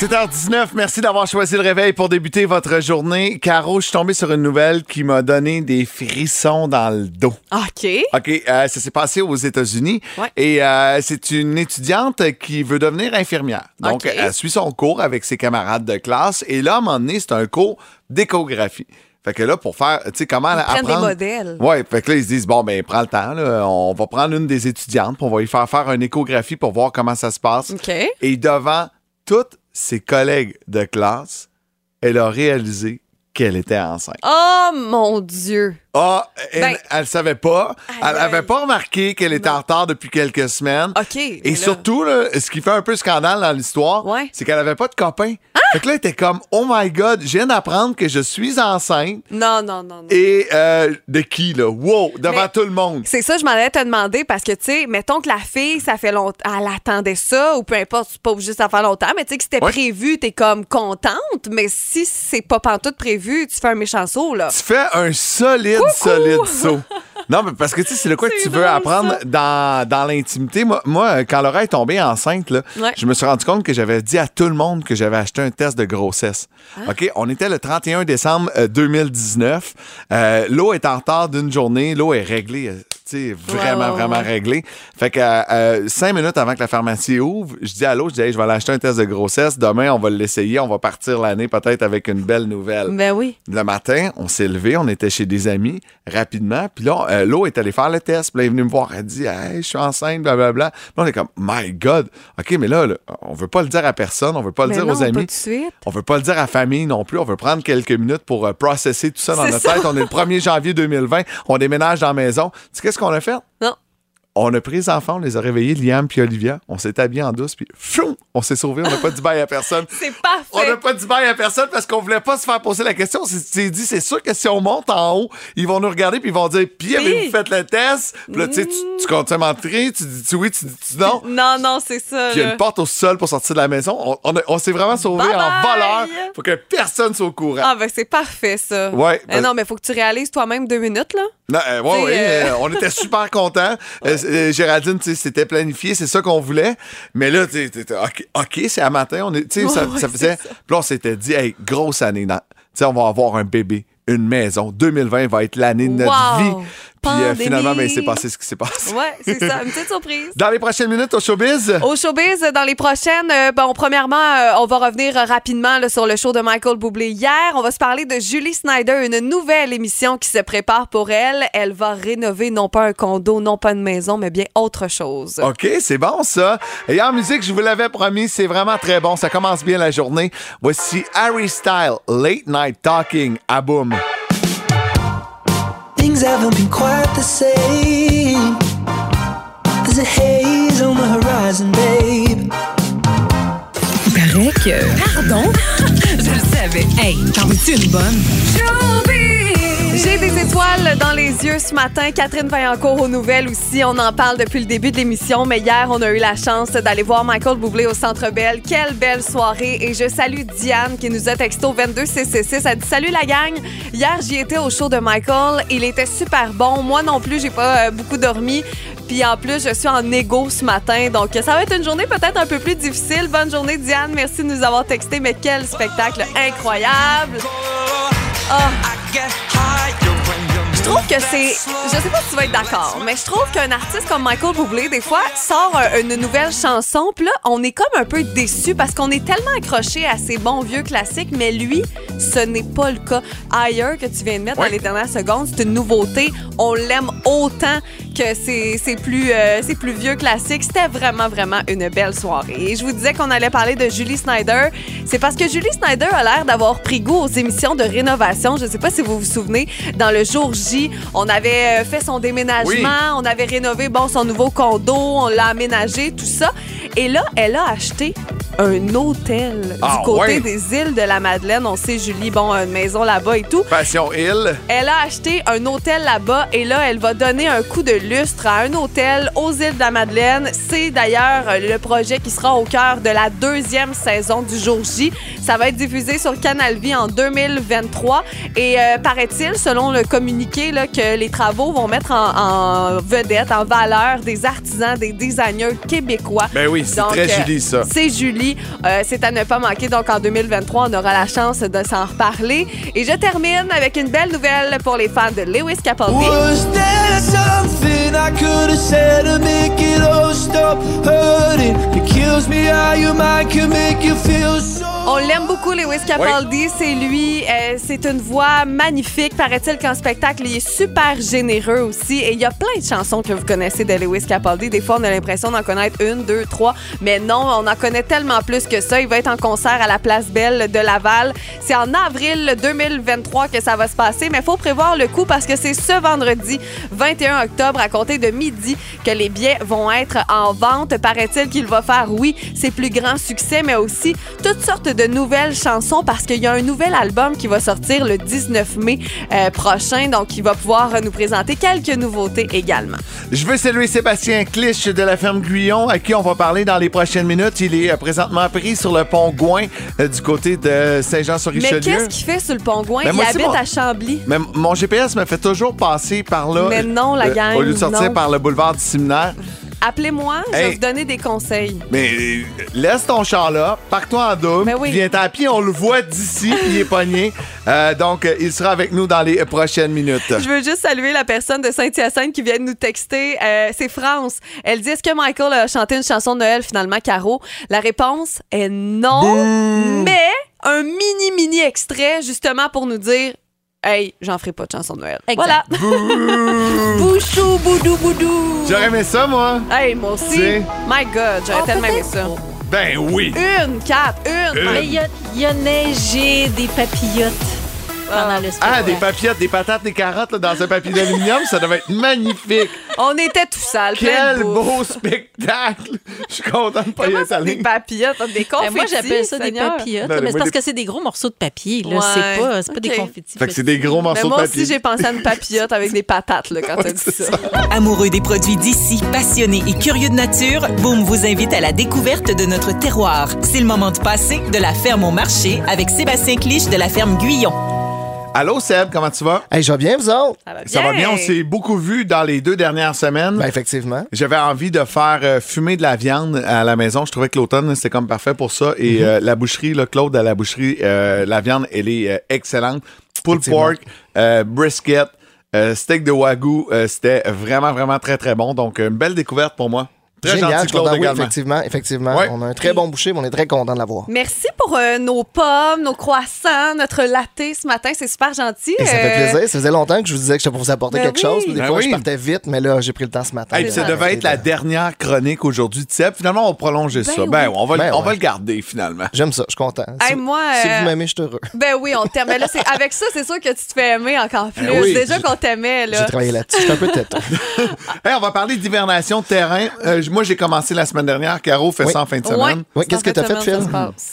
7h19, merci d'avoir choisi le réveil pour débuter votre journée. Caro, je suis tombé sur une nouvelle qui m'a donné des frissons dans le dos. OK. OK, euh, ça s'est passé aux États-Unis Ouais. et euh, c'est une étudiante qui veut devenir infirmière. Donc, elle suit son cours avec ses camarades de classe et là, à un moment donné, c'est un cours d'échographie. Fait que là, pour faire, tu sais, comment Ils prennent des apprendre... modèles. Ouais, fait que là, ils se disent, bon, ben, prends le temps, là, on va prendre une des étudiantes, puis on va lui faire faire une échographie pour voir comment ça se passe. OK. Et devant toutes ses collègues de classe, elle a réalisé qu'elle était enceinte. Oh mon Dieu. Ah, elle, Ben- elle savait pas. Elle Aïe, avait pas remarqué qu'elle était en retard depuis quelques semaines. OK. Et là- surtout, là, ce qui fait un peu scandale dans l'histoire, Ouais. c'est qu'elle avait pas de copain. Ah! Fait que là, elle était comme, oh my God, je viens d'apprendre que je suis enceinte. Non, non, non, non. Et euh, de qui, là? Wow, devant Mais- tout le monde. C'est ça, je m'en allais te demander parce que, tu sais, mettons que la fille, ça fait longtemps, elle attendait ça ou peu importe, c'est pas obligé que ça fait longtemps, mais tu sais que c'était Ouais. prévu, t'es comme contente, mais si c'est pas pantoute prévu, tu fais un méchant saut, là. Tu fais un solide, solide saut. Non, mais parce que tu sais, c'est le quoi que tu veux apprendre dans, dans l'intimité. Moi, moi, quand Laura est tombée enceinte, là, Ouais. je me suis rendu compte que j'avais dit à tout le monde que j'avais acheté un test de grossesse. Ah. OK? On était le 31 décembre euh, 2019. Euh, L'eau est en retard d'une journée. L'eau est réglée. Sais, vraiment, vraiment réglée. Fait que euh, cinq minutes avant que la pharmacie ouvre, je dis à l'autre, je dis, Hey, je vais aller acheter un test de grossesse. Demain, on va l'essayer. On va partir l'année peut-être avec une belle nouvelle. Ben oui. Le matin, on s'est levé, on était chez des amis rapidement. Puis là, euh, l'eau est allée faire le test. Puis là, elle est venue me voir. Elle dit Hey, je suis enceinte, blablabla. Puis on est comme My God. OK, mais là, là, on veut pas le dire à personne. On veut pas le Mais dire non, aux amis. On veut pas le dire à la famille non plus. On veut prendre quelques minutes pour euh, processer tout ça dans notre ça. tête. On est le 1er janvier 2020. On déménage dans la maison. Tu sais, qu'est-ce qu'on a fait? Non. On a pris les enfants, on les a réveillés, Liam puis Olivia. On s'est habillés en douce, puis pfiou, on s'est sauvés. On n'a pas dit bye à personne. C'est On parfait. n'a pas dit bye à personne parce qu'on voulait pas se faire poser la question. On s'est dit, c'est sûr que si on monte en haut, ils vont nous regarder puis ils vont dire, puis avez-vous fait le test? Puis là, tu sais, tu, tu continues à m'entrer, tu dis oui, tu dis tu non. Non, non, c'est ça. Puis il y a une porte au sol pour sortir de la maison. On, on on s'est vraiment sauvé Bye en bye! voleur pour que personne soit au courant. Ah, ben c'est parfait, ça. Ouais, Eh ben- non, mais faut que tu réalises toi-même deux minutes, là. Non, euh, ouais, euh, euh, on était super contents. Euh, euh, Géraldine, c'était planifié, c'est ça qu'on voulait. Mais là, tu sais, t'étais, OK, c'est à matin. On est, tu sais, ça, Ouais, ça ouais, faisait. Puis là, on s'était dit, hey, grosse année. dans- Tu sais, on va avoir un bébé, une maison. 2020 va être l'année de notre Wow! vie. Puis euh, finalement, ben, c'est passé ce qui s'est passé. Ouais, c'est ça. Une petite surprise. Dans les prochaines minutes au showbiz? Au showbiz, dans les prochaines, euh, bon, premièrement, euh, on va revenir rapidement là, sur le show de Michael Bublé hier. On va se parler de Julie Snyder, une nouvelle émission qui se prépare pour elle. Elle va rénover non pas un condo, non pas une maison, mais bien autre chose. OK, c'est bon ça. Et en musique, je vous l'avais promis, c'est vraiment très bon. Ça commence bien la journée. Voici Harry Style, Late Night Talking à Boom. Things haven't been quite the same. There's a haze on the horizon, babe. Il paraît que. Pardon? Je le savais. Hey, t'en veux-tu une bonne? J'ai des étoiles dans les yeux ce matin. Catherine Vaillancourt aux nouvelles aussi. On en parle depuis le début de l'émission, mais hier, on a eu la chance d'aller voir Michael Bublé au Centre Bell. Quelle belle soirée. Et je salue Diane qui nous a texté au 22CC6. Elle dit Salut la gang. Hier, j'y étais au show de Michael. Il était super bon. Moi non plus, j'ai pas euh, beaucoup dormi. Puis en plus, je suis en égo ce matin. Donc, ça va être une journée peut-être un peu plus difficile. Bonne journée, Diane. Merci de nous avoir texté. Mais quel spectacle incroyable. Ah. Je trouve que c'est. Je sais pas si tu vas être d'accord, mais je trouve qu'un artiste comme Michael Bublé, des fois, sort une nouvelle chanson, puis là, on est comme un peu déçu parce qu'on est tellement accroché à ces bons vieux classiques, mais lui, ce n'est pas le cas. Ailleurs que tu viens de mettre dans les dernières secondes, c'est une nouveauté. On l'aime autant que c'est c'est plus, euh, plus vieux classique. C'était vraiment, vraiment une belle soirée. Et je vous disais qu'on allait parler de Julie Snyder. C'est parce que Julie Snyder a l'air d'avoir pris goût aux émissions de rénovation. Je sais pas si vous vous souvenez, dans le jour J, on avait euh, fait son déménagement, Oui. on avait rénové bon son nouveau condo, on l'a aménagé, tout ça. Et là, elle a acheté un hôtel Ah, du côté ouais. des îles de la Madeleine. On sait, Julie, bon, une maison là-bas et tout. Passion Hill. Elle a acheté un hôtel là-bas et là, elle va donner un coup de lustre à un hôtel aux îles de la Madeleine. C'est d'ailleurs euh, le projet qui sera au cœur de la deuxième saison du jour J. Ça va être diffusé sur Canal Vie en 2023 et euh, paraît-il, selon le communiqué, là, que les travaux vont mettre en, en vedette, en valeur des artisans, des designers québécois. Ben oui, c'est très euh, Julie, ça. C'est Julie. Euh, c'est à ne pas manquer. Donc, en 2023, on aura la chance de s'en reparler. Et je termine avec une belle nouvelle pour les fans de Lewis Capaldi. Was there something I could have said to make it all stop hurting? It kills me how your mind can make you feel so. On l'aime beaucoup, Lewis Capaldi. C'est lui. Euh, c'est une voix magnifique. Paraît-il qu'en spectacle, il est super généreux aussi. Et il y a plein de chansons que vous connaissez de Lewis Capaldi. Des fois, on a l'impression d'en connaître une, deux, trois. Mais non, on en connaît tellement plus que ça. Il va être en concert à la Place Belle de Laval. C'est en avril 2023 que ça va se passer. Mais il faut prévoir le coup parce que c'est ce vendredi 21 octobre à compter de midi que les billets vont être en vente. Paraît-il qu'il va faire, oui, ses plus grands succès, mais aussi toutes sortes de nouvelles chansons parce qu'il y a un nouvel album qui va sortir le 19 mai euh, prochain. Donc, il va pouvoir nous présenter quelques nouveautés également. Je veux saluer Sébastien Clich de la ferme Guyon, à qui on va parler dans les prochaines minutes. Il est euh, présentement pris sur le pont Gouin euh, du côté de Mais Saint-Jean-sur-Richelieu. qu'est-ce qu'il fait sur le pont Gouin? Mais Il habite mon- à Chambly. Mais mon GPS me fait toujours passer par là. Mais non, la gang, lieu de sortir non. par le boulevard du séminaire. Appelez-moi, je vais Hey. vous donner des conseils. Mais euh, laisse ton char là, pars-toi en double, Mais oui. viens à pied, on le voit d'ici, il est pogné. Euh, donc, euh, il sera avec nous dans les prochaines minutes. Je veux juste saluer la personne de Saint-Hyacinthe qui vient de nous texter. Euh, c'est France. Elle dit Est-ce que Michael a chanté une chanson de Noël finalement, Caro? La réponse est non. Mais un mini, mini extrait justement pour nous dire Hey, j'en ferai pas de chanson de Noël. Voilà. Bouchou, boudou, boudou. J'aurais aimé ça, moi. Hey, moi aussi. C'est- My God, j'aurais Oh, tellement aimé ça. Ben oui. Une, quatre, une. Une. Mais il y a, il y a neigé des papillotes. Pendant le Ah, spectacle. des papillettes, des patates, des carottes là, dans un papier d'aluminium, ça devait être magnifique. On était tout sales, plein de Quel bouffe. beau spectacle! Je suis content de pas y être ça, des allé. papillotes, des Ben, confettis? moi, j'appelle ça des papillotes. Non, mais c'est moi, parce des- que c'est des gros morceaux de papier. Là. Ouais, C'est pas, c'est pas des confettis. Fait que c'est des gros Mais morceaux moi de aussi, papier. j'ai pensé à une papillote avec des patates là, quand t'as dit ça. Amoureux des produits d'ici, passionnés et curieux de nature, Boom vous invite à la découverte de notre terroir. C'est le moment de passer de la ferme au marché avec Sébastien Clich de la ferme Guyon. Allô, Seb, comment tu vas? Hey, je vais bien, vous autres? Ça va bien, on s'est beaucoup vu dans les deux dernières semaines. Ben, effectivement. J'avais envie de faire euh, fumer de la viande à la maison. Je trouvais que l'automne, c'était comme parfait pour ça. Et Mhm. euh, la boucherie, là, Claude, à la boucherie, euh, la viande, elle est euh, excellente. Effectivement. pork, euh, brisket, euh, steak de wagyu, euh, c'était vraiment, vraiment très, très bon. Donc, une belle découverte pour moi. Très Génial, gentil, je suis content. Claude, Oui, effectivement, effectivement. Ouais. On a un très bon boucher, mais on est très content de l'avoir. Merci pour euh, nos pommes, nos croissants, notre latte ce matin. C'est super gentil. Et ça fait Euh, plaisir. Ça faisait longtemps que je vous disais que j'étais pour vous apporter Ben quelque oui. chose. Des Ben fois, oui. je partais vite, mais là, j'ai pris le temps ce matin. Puis ça devait être la dernière chronique aujourd'hui de Seb. Finalement, on va prolonger ça. oui. Ben, on va, le- Ben on ouais. va le garder, finalement. J'aime ça, je suis content. Hey, si, moi, si euh, vous m'aimez, je suis heureux. Ben oui, on t'aime. Mais là, c'est- avec ça, c'est sûr que tu te fais aimer encore plus. Ben oui. Déjà qu'on t'aimait, là. J'ai travaillé là-dessus. Je suis un peu. Hey, on va parler d'hivernation de terrain. Moi, j'ai commencé la semaine dernière. Caro fait Oui. ça en fin de Ouais. semaine. Oui, qu'est-ce que t'as de fait, Phil?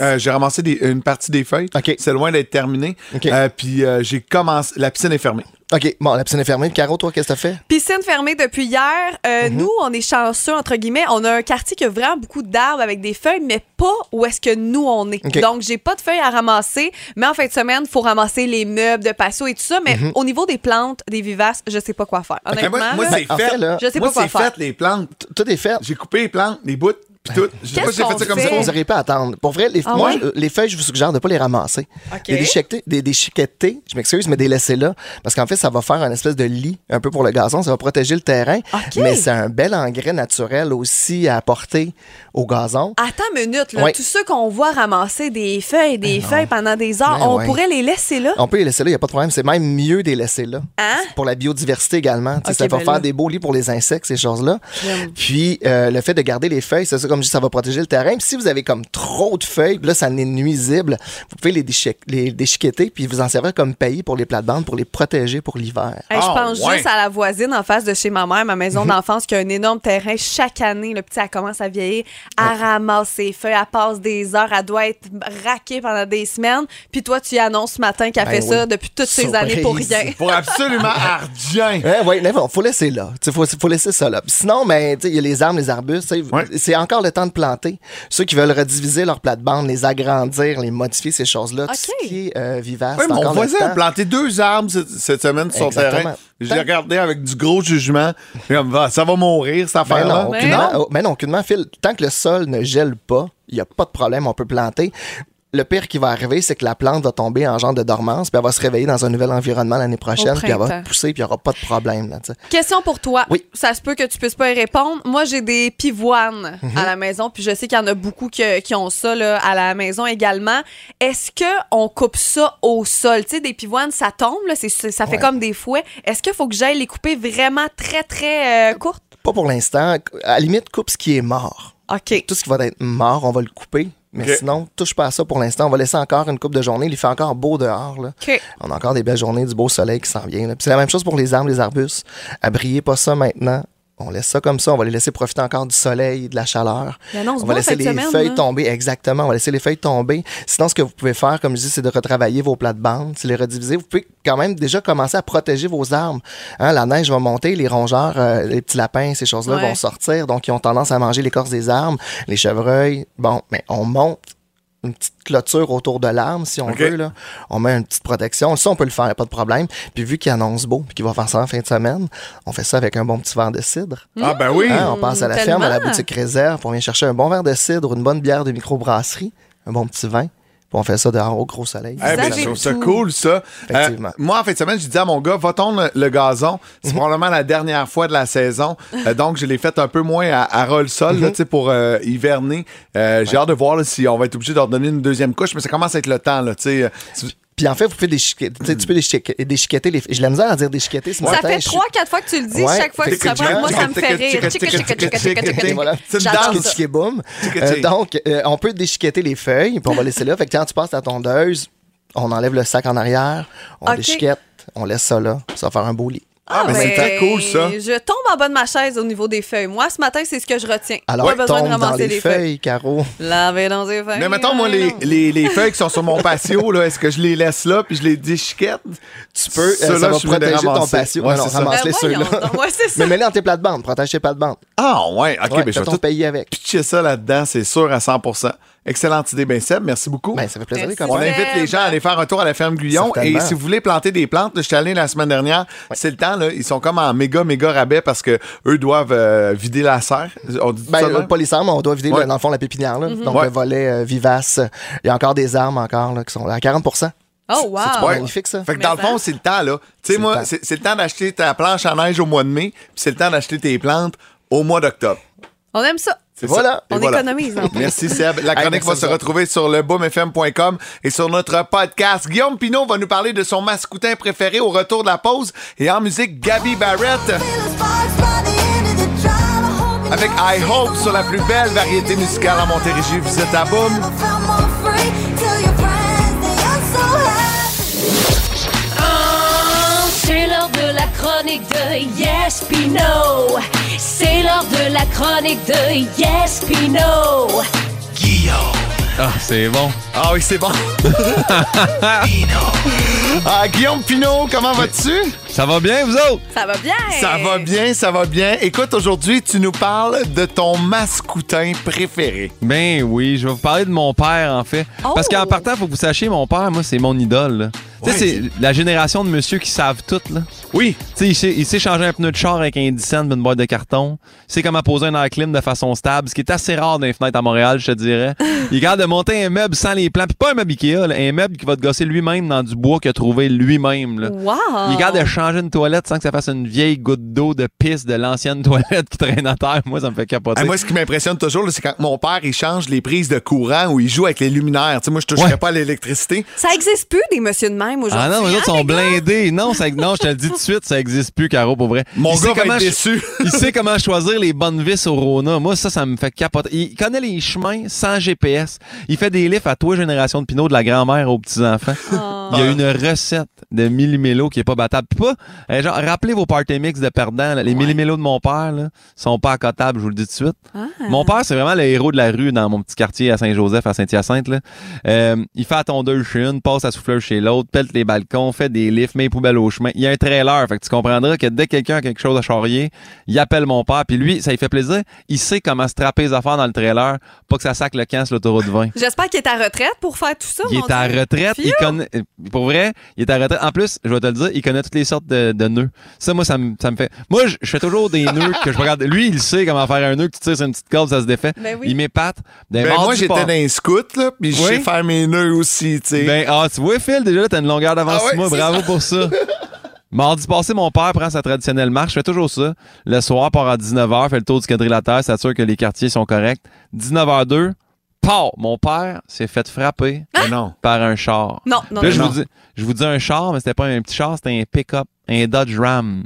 Euh, j'ai ramassé des- une partie des feuilles. C'est loin d'être terminé. Euh, puis euh, j'ai commencé. La piscine est fermée. OK, bon, la piscine est fermée. Caro, toi, qu'est-ce que t'as fait? Piscine fermée depuis hier. Euh, Mhm. Nous, on est chanceux, entre guillemets. On a un quartier qui a vraiment beaucoup d'arbres avec des feuilles, mais pas où est-ce que nous, on est. OK. Donc, j'ai pas de feuilles à ramasser, mais en fin de semaine, il faut ramasser les meubles de patio et tout ça. Mais Mhm. au niveau des plantes, des vivaces, je sais pas quoi faire. Honnêtement, moi, moi, là, c'est en fait. là, je sais moi, pas quoi faire. fait, les plantes. Tout est fait. J'ai coupé les plantes, les bouts, puis tout. Je sais pas si j'ai fait ça comme ça. Vous n'aurez pas à attendre. Pour vrai, les, Ah moi, ouais? je- les feuilles, je vous suggère de ne pas les ramasser. OK. Les déchiqueter, des déchiqueter, je m'excuse, mais des laisser là. Parce qu'en fait, ça va faire un espèce de lit un peu pour le gazon. Ça va protéger le terrain. OK. Mais c'est un bel engrais naturel aussi à apporter au gazon. Attends une minute, là. Ouais. Tous ceux qu'on voit ramasser des feuilles, des feuilles pendant des heures, Ben on ouais. pourrait les laisser là? On peut les laisser là, il n'y a pas de problème. C'est même mieux de les laisser là. Hein? Pour la biodiversité également. Tu sais, Ok, ça va ben faire là. des beaux lits pour les insectes, ces choses-là. J'aime. Puis euh, le fait de garder les feuilles, c'est ça, comme je dis, ça va protéger le terrain. Puis si vous avez comme trop de feuilles, puis là, ça en est nuisible, vous pouvez les, déchi- les déchiqueter puis vous en servir comme pays pour les plates-bandes, pour les protéger pour l'hiver. Hey, je Ah, pense ouais. juste à la voisine en face de chez ma mère, ma maison Mhm. d'enfance, qui a un énorme terrain. Chaque année, le petit, elle commence à vieillir. Elle ramasse ses feuilles, elle passe des heures, elle doit être raquée pendant des semaines. Puis toi, tu y annonces ce matin qu'elle Ben fait oui. ça depuis toutes ces années pour rien. Pour absolument. Ouais, ouais, mais bon, faut laisser là. Il faut, faut laisser ça là. Puis sinon, ben, tu sais, il y a les arbres, les arbustes. tu sais, Ouais. C'est encore le temps de planter. Ceux qui veulent rediviser leur plate-bande, les agrandir, les modifier, ces choses-là, tout ce qui est euh, vivace, c'est mon voisin a planté deux arbres cette, semaine sur son Exactement. terrain. J'ai regardé avec du gros jugement. Comme, va, ça va mourir, cette Ben affaire-là. non, Mais non. oh, mais non, aucunement, Phil. Tant que le sol ne gèle pas, il n'y a pas de problème, on peut planter. Le pire qui va arriver, c'est que la plante va tomber en genre de dormance, puis elle va se réveiller dans un nouvel environnement l'année prochaine, puis elle va pousser, puis il n'y aura pas de problème. Là. Question pour toi. Oui. Ça se peut que tu puisses pas y répondre. Moi, j'ai des pivoines Mhm. à la maison, puis je sais qu'il y en a beaucoup qui ont ça là, à la maison également. Est-ce que on coupe ça au sol? Tu sais, des pivoines, ça tombe, là, ça fait Ouais. comme des fouets. Est-ce qu'il faut que j'aille les couper vraiment très, très euh, courtes? Pas pour l'instant. À la limite, coupe ce qui est mort. OK. Tout ce qui va être mort, on va le couper. Mais Ok. sinon, touche pas à ça pour l'instant. On va laisser encore une coupe de journée. Il fait encore beau dehors. Là. On a encore des belles journées, du beau soleil qui s'en vient. là. Puis c'est la même chose pour les arbres, les arbustes. Abriez pas ça maintenant. On laisse ça comme ça. On va les laisser profiter encore du soleil, de la chaleur. On va laisser les semaine, feuilles tomber. Exactement. On va laisser les feuilles tomber. Sinon, ce que vous pouvez faire, comme je dis, c'est de retravailler vos plates-bandes, les rediviser. Vous pouvez quand même déjà commencer à protéger vos arbres. Hein, la neige va monter, les rongeurs, euh, les petits lapins, ces choses-là Ouais. vont sortir. Donc, ils ont tendance à manger l'écorce des arbres, les chevreuils. Bon, mais on monte une petite clôture autour de l'arbre, si on veut. Là. On met une petite protection. Ça, on peut le faire, pas de problème. Puis vu qu'il annonce beau, puis qu'il va faire ça en fin de semaine, on fait ça avec un bon petit verre de cidre. Ah, ben oui. Hein, on passe à la tellement. ferme, à la boutique réserve, puis on vient chercher un bon verre de cidre, une bonne bière de microbrasserie, un bon petit vin. On fait ça dehors au gros soleil. Eh ben, je trouve ça cool, ça. Effectivement. Euh, moi, en fin de semaine, je disais à mon gars, va tondre le, le gazon? C'est probablement la dernière fois de la saison. Euh, donc, je l'ai fait un peu moins à, à ras le sol, là, tu sais, pour euh, hiverner. Euh, J'ai hâte de voir là, si on va être obligé de leur donner une deuxième couche, mais ça commence à être le temps, là, tu sais. Euh, si- Puis en fait, vous pouvez déchiqueter, tu peux déchiqueter, déchiqueter les. J'ai la misère à dire déchiqueter ce Ça matin. fait je- trois, quatre fois que tu le dis. Ouais. Chaque fois que tu te reprends, moi, ça me fait rire. C'est une danse. ça. Donc, euh, on peut déchiqueter les feuilles, puis on va laisser là. Fait que quand tu passes ta tondeuse, On enlève le sac en arrière, on déchiquette, on laisse ça là. Ça va faire un beau lit. Ah, mais c'est très cool, ça. Je tombe en bas de ma chaise au niveau des feuilles. Moi, ce matin, c'est ce que je retiens. Alors, pas besoin de dans ramasser les les feuilles, Caro. Laver dans les feuilles. Mais mettons, moi, les, les, les feuilles qui sont sur mon patio, là, est-ce que je les laisse là puis je les déchiquette? Tu peux, euh, ça va protéger ton patio. Ouais, non, ramasse-les Ben ceux-là. Mais mets-les dans tes plates-bandes. Protège tes plates-bandes. Ah, ouais, OK, Ouais, mais je fais vais tout pays avec. pitcher ça là-dedans, c'est sûr, à 100 Excellente idée, ben Seb, merci beaucoup. Ben, ça fait plaisir. On invite les gens à aller faire un tour à la ferme Guyon. Et si vous voulez planter des plantes, je suis allé la semaine dernière, c'est le temps, là, ils sont comme en méga, méga rabais parce que eux doivent euh, vider la serre. On dit Ben, euh, pas les serres, mais on doit vider, Ouais. le- dans le fond, la pépinière. Là. Donc, Ouais. le volet euh, vivace. Il y a encore des armes encore là, qui sont là à 40% Oh, wow. C'est Ouais. magnifique, ça. Fait que dans le fond, c'est le temps, là. Tu sais, C'est moi, le temps. c'est c'est le temps d'acheter ta planche à neige au mois de mai, puis c'est le temps d'acheter tes plantes au mois d'octobre. On aime ça. C'est Voilà. On économise, en. Merci Seb. La chronique va à se retrouver sur le boomfm.com et sur notre podcast. Guillaume Pinot va nous parler de son mascoutin préféré au retour de la pause et en musique Gabby Barrett avec I Hope sur la plus belle variété musicale en Montérégie. Vous êtes à Boom. Oh, C'est l'heure de la chronique de Yes Pino. C'est l'heure de la chronique de Yes Pino. Ah, c'est bon. Ah oui, c'est bon. ah, Guillaume Pinot, comment vas-tu? Ça va bien, vous autres? Ça va bien. Ça va bien, ça va bien. Écoute, aujourd'hui, tu nous parles de ton mascoutin préféré. Ben oui, je vais vous parler de mon père, en fait. Oh! Parce qu'en partant, faut que vous sachiez, mon père, moi, c'est mon idole. là. Tu sais, c'est la génération de monsieur qui savent tout, là. Oui. Tu sais, il sait, il sait changer un pneu de char avec un 10 cents d'une boîte de carton. Il sait comment poser un air clim de façon stable, ce qui est assez rare dans les fenêtres à Montréal, je te dirais. Il est capable de monter un meuble sans les plans. Puis pas un meuble Ikea, là, un meuble qui va te gosser lui-même dans du bois qu'il a trouvé lui-même. là. Wow. Il est capable de changer une toilette sans que ça fasse une vieille goutte d'eau de pisse de l'ancienne toilette qui traîne à terre. Moi, ça me fait capoter. Moi, ce qui m'impressionne toujours, c'est quand mon père il change les prises de courant ou il joue avec les luminaires. Tu sais, moi, je toucherais Ouais. pas à l'électricité. Ça existe plus des messieurs de même aujourd'hui. Ah non, les autres sont blindés. Non, ça, non, je te le dis tout de suite, ça existe plus, Caro, pour vrai. Mon Il sait gars va comment être ch- déçu. il sait comment choisir les bonnes vis au Rona. Moi, ça, ça me fait capoter. Il connaît les chemins sans GPS. Il fait des livres à toi, génération de Pinot, de la grand-mère aux petits-enfants. Oh. Il y a une recette de millimélo qui est pas battable. Puis pas, euh, genre, rappelez vos party mix de perdants. là. Les millimélos de mon père, là, sont pas accotables, je vous le dis tout de suite. Ah. Mon père, c'est vraiment le héros de la rue dans mon petit quartier à Saint-Joseph, à Saint-Hyacinthe. là. Euh, il fait la tondeuse chez une, passe à souffleuse chez l'autre, pète les balcons, fait des lifts, met les poubelles au chemin. Il y a un trailer, fait que tu comprendras que dès que quelqu'un a quelque chose à charrier, il appelle mon père, puis lui, ça lui fait plaisir. Il sait comment se trapper les affaires dans le trailer, pas que ça sac le camp sur l'autoroute 20. J'espère qu'il est à retraite pour faire tout ça. Il mon est à retraite. Il connaît, euh, pour vrai, il est à retraite. En plus, je vais te le dire, il connaît toutes les sortes de, de nœuds. Ça, moi, ça me, ça me fait. Moi, je, je fais toujours des nœuds que je regarde. Lui, il sait comment faire un nœud que tu tires sur une petite corde, ça se défait. Ben oui. Il m'épate. Ben, mardis moi, j'étais dans un scout, là, puis je Oui. sais faire mes nœuds aussi, tu sais. Ben, ah, tu vois, Phil, déjà, là, t'as une longueur d'avance Ah ouais, moi. Bravo pour ça. Mardi passé, mon père prend sa traditionnelle marche. Je fais toujours ça. Le soir, part à 19h, fait le tour du quadrilatère, s'assure que les quartiers sont corrects. 19h02, Pow! Mon père s'est fait frapper Ben non. par un char. Non, non, là, non. je vous, dis, je vous dis un char, mais c'était pas un petit char, c'était un pick-up, un Dodge Ram.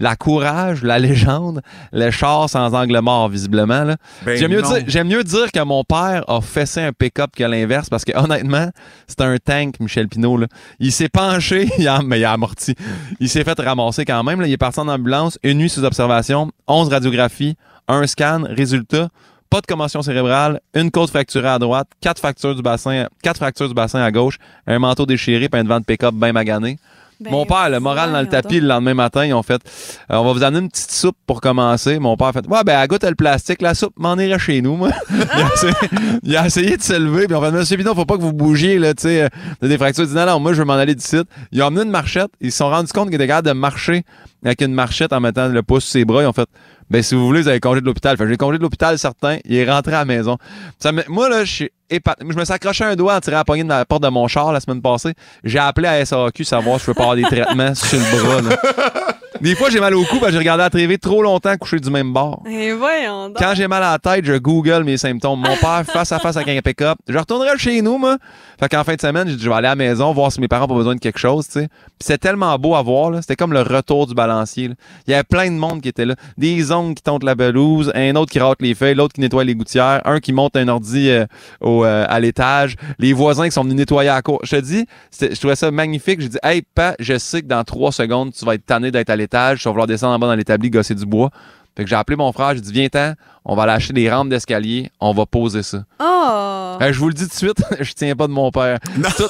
La courage, la légende, le char sans angle mort, visiblement. là. Ben J'aime mieux, non. dire- j'aime mieux dire que mon père a fessé un pick-up que l'inverse, parce que honnêtement, c'est un tank, Michel Pinault. là. Il s'est penché, il a, mais il a amorti. Il s'est fait ramasser quand même. là. Il est parti en ambulance, une nuit sous observation, 11 radiographies, un scan, résultat. Pas de commotion cérébrale, une côte fracturée à droite, quatre fractures du bassin, quatre fractures du bassin à gauche, un manteau déchiré, puis un devant de pick-up bien magané. Ben, Mon père, le moral dans le tapis, le lendemain matin, ils ont fait euh, On va vous amener une petite soupe pour commencer. Mon père a fait Ouais, ben, à goûte le plastique, la soupe m'en irait chez nous, moi. il, a essayé, il a essayé de se lever, puis on fait Monsieur Pinot, faut pas que vous bougiez, là, tu sais, euh, de des fractures. Il dit Non, non, moi, je veux m'en aller du site. Ils ont amené une marchette. Ils se sont rendus compte qu'ils étaient capables de marcher avec une marchette en mettant le pouce sur ses bras. Ils ont fait Ben, si vous voulez, vous avez congé de l'hôpital. Fait j'ai congé de l'hôpital, certain. Il est rentré à la maison. Ça me- moi, là, je suis. Je me suis accroché un doigt en tirant la poignée de la porte de mon char la semaine passée. J'ai appelé à SAQ savoir si je peux pas avoir des traitements sur le bras, là. Des fois, j'ai mal au cou parce que j'ai regardé la TV trop longtemps couché du même bord. Et voyons donc. Quand j'ai mal à la tête, je google mes symptômes. Mon père face à face avec un pick-up. Je retournerai chez nous, moi. Fait qu'en fin de semaine, j'ai dit, je vais aller à la maison, voir si mes parents ont besoin de quelque chose, tu sais. Puis c'est tellement beau à voir, là. C'était comme le retour du ballon Il y avait plein de monde qui était là. Des ongles qui tontent la pelouse, un autre qui rate les feuilles, l'autre qui nettoie les gouttières, un qui monte un ordi euh, au, euh, à l'étage, les voisins qui sont venus nettoyer à la cour. Je te dis, je trouvais ça magnifique. J'ai dit, hey, pa, je sais que dans trois secondes, tu vas être tanné d'être à l'étage, tu vas vouloir descendre en bas dans l'établi, gosser du bois. Fait que j'ai appelé mon frère, j'ai dit, viens-t'en, on va lâcher des rampes d'escalier, on va poser ça. Oh! Euh, je vous le dis tout de suite, je tiens pas de mon père. Tout,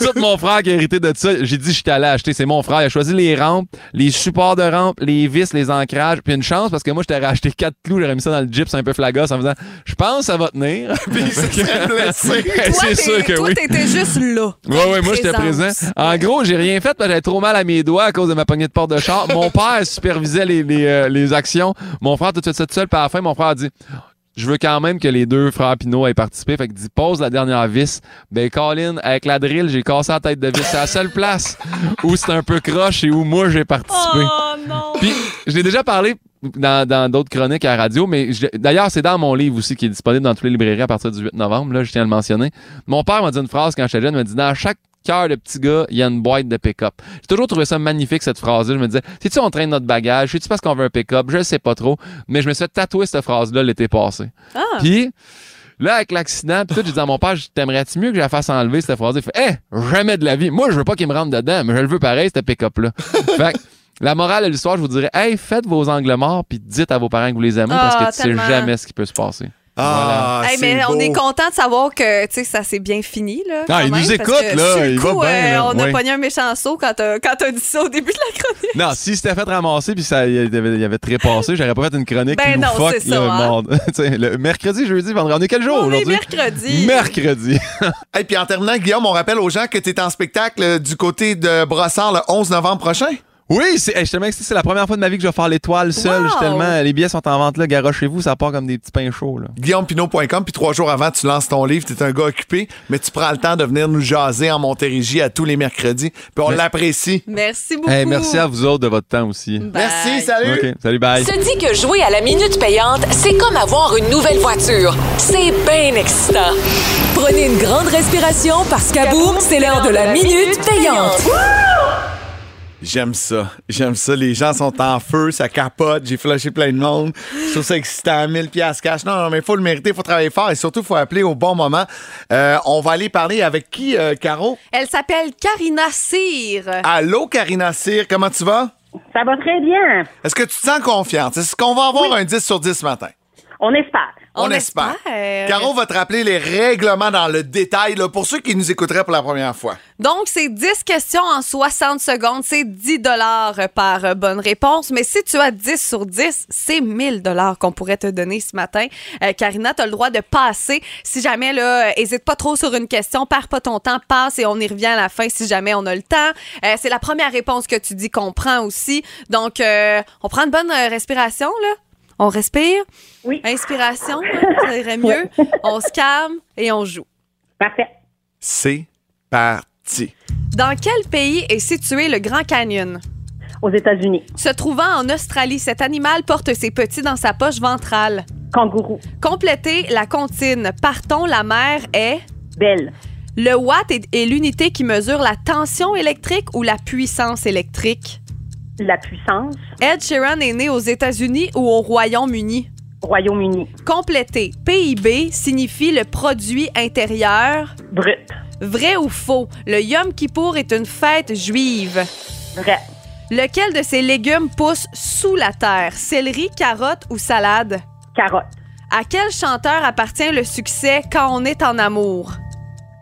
tout mon frère qui a hérité de ça, j'ai dit je suis allé acheter, c'est mon frère. Il a choisi les rampes, les supports de rampes, les vis, les ancrages. Puis une chance parce que moi, je t'aurais acheté quatre clous, j'aurais mis ça dans le gyps un peu flagasse en faisant je pense que ça va tenir. Puis il se serait blessé. Toi, c'est sûr que toi, oui. t'étais juste là. Ouais, ouais, moi j'étais présent. En gros, j'ai rien fait parce que j'avais trop mal à mes doigts à cause de ma poignée de porte de char. Mon père supervisait les, les, euh, les actions. Mon frère, tout de suite, seul. Puis à la fin, mon frère a dit Je veux quand même que les deux frères Pinot aient participé. Fait que dit Pose la dernière vis. Ben, Colin, avec la drill, j'ai cassé la tête de vis. C'est la seule place où c'est un peu croche et où moi j'ai participé. Oh non! Puis, je l'ai déjà parlé dans dans d'autres chroniques à la radio, mais d'ailleurs, c'est dans mon livre aussi qui est disponible dans toutes les librairies à partir du 8 novembre. Là, je tiens à le mentionner. Mon père m'a dit une phrase quand j'étais jeune. Il m'a dit Dans chaque cœur de petit gars, il y a une boîte de pick-up. J'ai toujours trouvé ça magnifique, cette phrase-là. Je me disais C'est-tu on traîne notre bagage? C'est-tu parce qu'on veut un pick-up? Je sais pas trop. Mais je me suis fait tatouer cette phrase-là l'été passé. Ah. Puis, Là, avec l'accident, pis tout, j'ai dit à mon père, t'aimerais-tu mieux que je la fasse enlever, cette phrase Il fait, eh, jamais de la vie. Moi, je veux pas qu'il me rentre dedans, mais je le veux pareil, cette pick-up-là. fait que, la morale de l'histoire, je vous dirais, hey, faites vos angles morts, puis dites à vos parents que vous les aimez, Ah, parce que tu tellement. sais jamais ce qui peut se passer. Ah, Hey, mais on est content de savoir que ça s'est bien fini. Là, Ah, quand il même, nous écoute, que là, sur le il va coup, bien, euh, là, on a pogné un méchant saut quand t'as dit ça au début de la chronique. Non, si c'était fait ramasser puis ça y avait, y avait trépassé, j'aurais pas fait une chronique Ben non, loufoque, c'est ça, là, hein. sais, le mercredi, jeudi, vendredi. On est quel jour On est aujourd'hui? mercredi. Mercredi. Et puis en terminant, Guillaume, on rappelle aux gens que tu es en spectacle du côté de Brossard le 11 novembre prochain? Oui, c'est, hey, je suis tellement excité, c'est la première fois de ma vie que je vais faire l'étoile seul. Wow! Je suis tellement, les billets sont en vente là, garochez-vous, ça part comme des petits pains chauds. Là. GuillaumePinot.com, puis trois jours avant, tu lances ton livre, tu es un gars occupé, mais tu prends le temps de venir nous jaser en Montérégie à tous les mercredis, puis on l'apprécie. Merci beaucoup. Hey, merci à vous autres de votre temps aussi. Merci, salut! OK, salut, bye. Se dit que jouer à la minute payante, c'est comme avoir une nouvelle voiture. C'est bien excitant. Prenez une grande respiration parce qu'à boum, c'est l'heure de la minute payante. J'aime ça. J'aime ça. Les gens sont en feu, ça capote. J'ai flashé plein de monde. Je trouve ça excitant. 1000 pièces cash. Non, non, mais il faut le mériter, il faut travailler fort et surtout, il faut appeler au bon moment. Euh, on va aller parler avec qui, euh, Caro? Elle s'appelle Karina Cyr. Allô, Karina Cyr, comment tu vas? Ça va très bien. Est-ce que tu te sens confiante? Est-ce qu'on va avoir un 10 sur 10 ce matin? On espère. On, espère. Caro va te rappeler les règlements dans le détail là, pour ceux qui nous écouteraient pour la première fois. Donc, c'est 10 questions en 60 secondes. C'est 10 dollars par bonne réponse. Mais si tu as 10 sur 10, c'est 1000 dollars qu'on pourrait te donner ce matin. Euh, Karina, tu as le droit de passer. Si jamais, là, euh, hésite pas trop sur une question, perds pas ton temps, passe et on y revient à la fin si jamais on a le temps. Euh, c'est la première réponse que tu dis qu'on prend aussi. Donc, euh, on prend une bonne respiration, là. On respire? Oui. Inspiration, ça irait mieux. On se calme et on joue. Parfait. C'est parti. Dans quel pays est situé le Grand Canyon? Aux États-Unis. Se trouvant en Australie, cet animal porte ses petits dans sa poche ventrale. Kangourou. Complétez la comptine. Partons, la mer est? Belle. Le watt est, est l'unité qui mesure la tension électrique ou la puissance électrique? La puissance. Ed Sheeran est né aux États-Unis ou au Royaume-Uni? Royaume-Uni. Complétez. PIB signifie le produit intérieur. Brut. Vrai ou faux? Le Yom Kippour est une fête juive. Vrai. Lequel de ces légumes pousse sous la terre? Céleri, carotte ou salade? Carotte. À quel chanteur appartient le succès Quand on est en amour?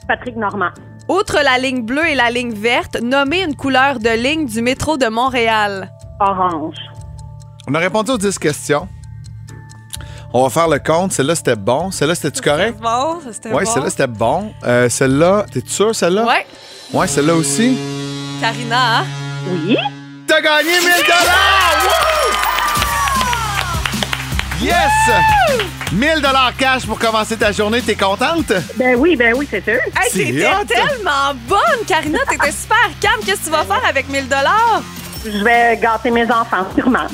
Patrick Normand. Outre la ligne bleue et la ligne verte, nommez une couleur de ligne du métro de Montréal. Orange. On a répondu aux 10 questions. On va faire le compte. Celle-là, c'était bon. Celle-là, c'était-tu correct? Bon, c'était Oui, bon. celle-là, c'était bon. Euh, celle-là, t'es sûr, celle-là? Ouais. Ouais, celle-là aussi. Karina, hein? Oui. T'as gagné 1000 Yes! 1000 cash pour commencer ta journée. T'es contente? Ben oui, ben oui, c'est sûr. Hey, C'est t'étais hot. tellement bonne, Karina. T'étais super calme. Qu'est-ce que tu vas faire avec 1000 dollars? Je vais gâter mes enfants, sûrement.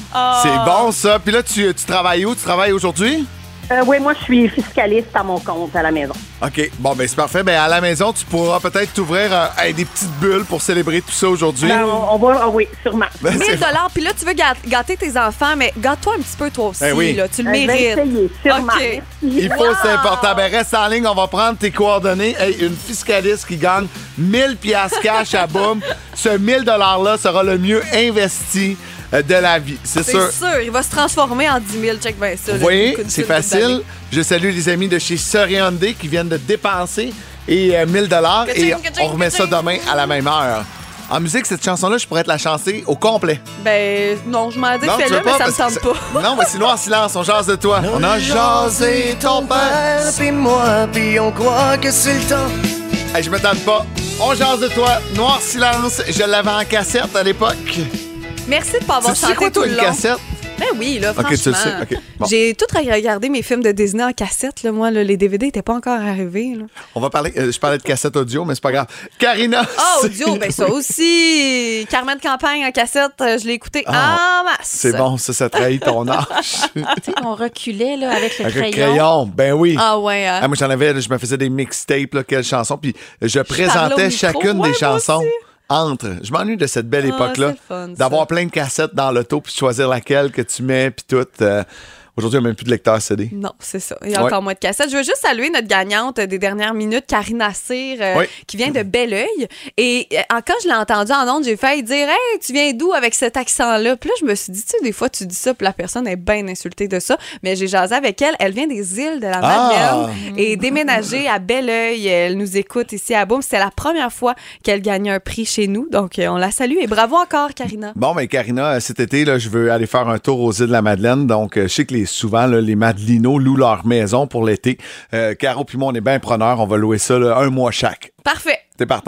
C'est bon, ça. Puis là, tu, tu travailles où? Tu travailles aujourd'hui? Euh, oui, moi, je suis fiscaliste à mon compte à la maison. OK. Bon, ben c'est parfait. Ben à la maison, tu pourras peut-être t'ouvrir euh, hey, des petites bulles pour célébrer tout ça aujourd'hui. Ben, on, on va, ah oui, sûrement. Ben, 1000 c'est- dollars, puis là, tu veux gâ- gâter tes enfants, mais gâte-toi un petit peu toi aussi. Ben oui. là, tu le je vais mérites. essayer, sûrement. OK. Il faut, c'est important. Ben reste en ligne, on va prendre tes coordonnées. Hey, une fiscaliste qui gagne 1000 piastres cash à boum. Ce 1000 $-là sera le mieux investi de la vie. C'est C'est sûr. sûr. il va se transformer en 10 000. Check bien ça. Vous voyez, c'est facile. Je salue les amis de chez Soriandé qui viennent de dépenser et euh, 1000 dollars et on remet ça demain à la même heure. En musique, cette chanson-là, je pourrais te la chanter au complet. Ben, non, je m'en dis Non, tu fais-le, veux mais pas, ça me tente que pas. Non, mais c'est noir silence, on jase de toi. On a jasé ton père. Puis moi, puis on croit que c'est le temps. Hey, je me tente pas. On jase de toi. Noir silence. Je l'avais en cassette à l'époque. Merci de pas avoir Tu chanté quoi, tout le long. cassette? Ben oui, là, franchement. tu le sais, ok, bon. J'ai tout regardé mes films de Disney en cassette. Là, moi, là, les DVD n'étaient pas encore arrivés. Là. On va parler. euh, je parlais de cassette audio, mais c'est pas grave. Karina. Ah, audio, ben ça aussi. Carmen de campagne en cassette, euh, je l'ai écouté Ah, en masse. C'est bon, ça, ça trahit ton âge. Tu sais, on reculait là, avec le Avec le crayon. crayon, ben oui. Ah ouais, hein? Ah, moi, j'en avais, je me faisais des mixtapes, là, quelles chansons, puis je présentais micro. chacune Ouais, des chansons aussi. Entre. Je m'ennuie de cette belle Ah, époque-là, d'avoir plein de cassettes dans l'auto, puis de choisir laquelle que tu mets, puis tout. euh, Aujourd'hui, il n'y a même plus de lecteur CD. Non, c'est ça. Il y a Ouais. encore moins de cassettes. Je veux juste saluer notre gagnante des dernières minutes, Karina Cyr, euh, qui vient de Belleuil. Et euh, quand je l'ai entendue en ondes, j'ai failli dire Hey, tu viens d'où avec cet accent-là? Puis là, je me suis dit, tu sais, des fois, tu dis ça, puis la personne est bien insultée de ça. Mais j'ai jasé avec elle. Elle vient des îles de la Ah! Madeleine et déménagée à Belleuil. Elle nous écoute ici à Boom. C'était la première fois qu'elle gagnait un prix chez nous. Donc, euh, on la salue et bravo encore, Karina. Bon, ben Karina, euh, cet été, là, je veux aller faire un tour aux îles de la Madeleine. Donc, euh, je sais que les, souvent, les Madelinos louent leur maison pour l'été. Euh, Caro puis moi, on est bien preneurs. On va louer ça un mois chaque. Parfait.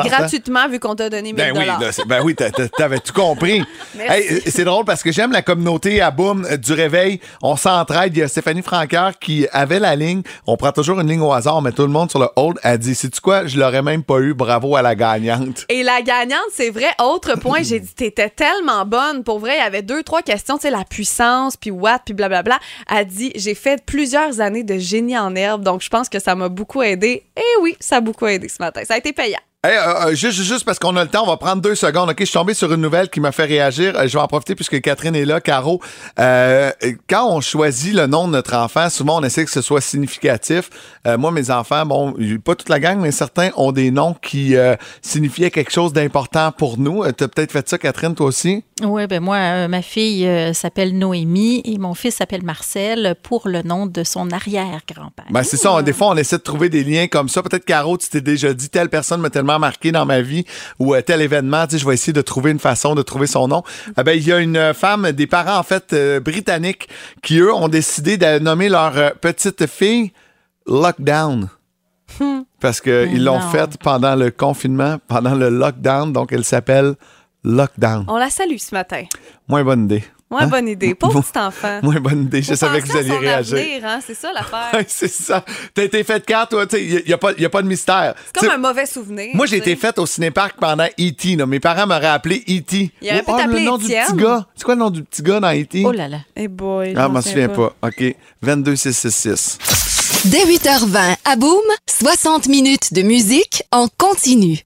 T'es? Gratuitement, vu qu'on t'a donné 1000 Ben oui, là, ben oui, t'a- t'a- t'avais tout compris. Hey, c'est drôle parce que j'aime la communauté à Boom euh, du réveil. On s'entraide. Il y a Stéphanie Franqueur qui avait la ligne. On prend toujours une ligne au hasard, mais tout le monde sur le hold a dit, sais-tu quoi, je l'aurais même pas eu. Bravo à la gagnante. Et la gagnante, c'est vrai, autre point, j'ai dit, t'étais tellement bonne. Pour vrai, il y avait deux, trois questions, tu sais, la puissance, puis what, puis blablabla. A dit, j'ai fait plusieurs années de génie en herbe, donc je pense que ça m'a beaucoup aidé. Et oui, ça a beaucoup aidé ce matin. Ça a été payant. Hey, euh, euh, juste, juste parce qu'on a le temps, on va prendre deux secondes. Ok, je suis tombé sur une nouvelle qui m'a fait réagir. Euh, je vais en profiter puisque Catherine est là, Caro. Euh, quand on choisit le nom de notre enfant, souvent on essaie que ce soit significatif. Euh, moi, mes enfants, bon, pas toute la gang, mais certains ont des noms qui signifiaient quelque chose d'important pour nous. T'as peut-être fait ça, Catherine, toi aussi? Oui, ben moi, ma fille s'appelle Noémie et mon fils s'appelle Marcel pour le nom de son arrière-grand-père. Ben, c'est ça. Des fois, on essaie de trouver des liens comme ça. Peut-être, Caro, tu t'es déjà dit, telle personne m'a tellement marqué dans ma vie ou euh, tel événement, je vais essayer de trouver une façon de trouver son nom. Eh ben, il y a une femme, des parents, en fait, euh, britanniques, qui, eux, ont décidé de nommer leur euh, petite fille Lockdown. Parce qu'ils l'ont faite pendant le confinement, pendant le lockdown. Donc, elle s'appelle Lockdown. On la salue ce matin. Moins bonne idée. Ouais, Hein? bonne idée. Pauvre petit enfant. Moins bonne idée. Je savais que vous alliez réagir. hein, C'est ça l'affaire. Ouais, c'est ça. T'as été faite quand, toi? Il n'y a, pas- y a pas de mystère. C'est comme T'sais, un mauvais souvenir. Moi, j'ai été faite au cinéparc pendant E.T. Mes parents m'auraient appelé E.T. Il pu Oh, le nom du Étienne. petit gars. C'est quoi le nom du petit gars dans E.T.? Oh là là. Eh boy. Ah, je m'en souviens pas. OK. 22666. Dès 8h20 à Boom, 60 minutes de musique en continu.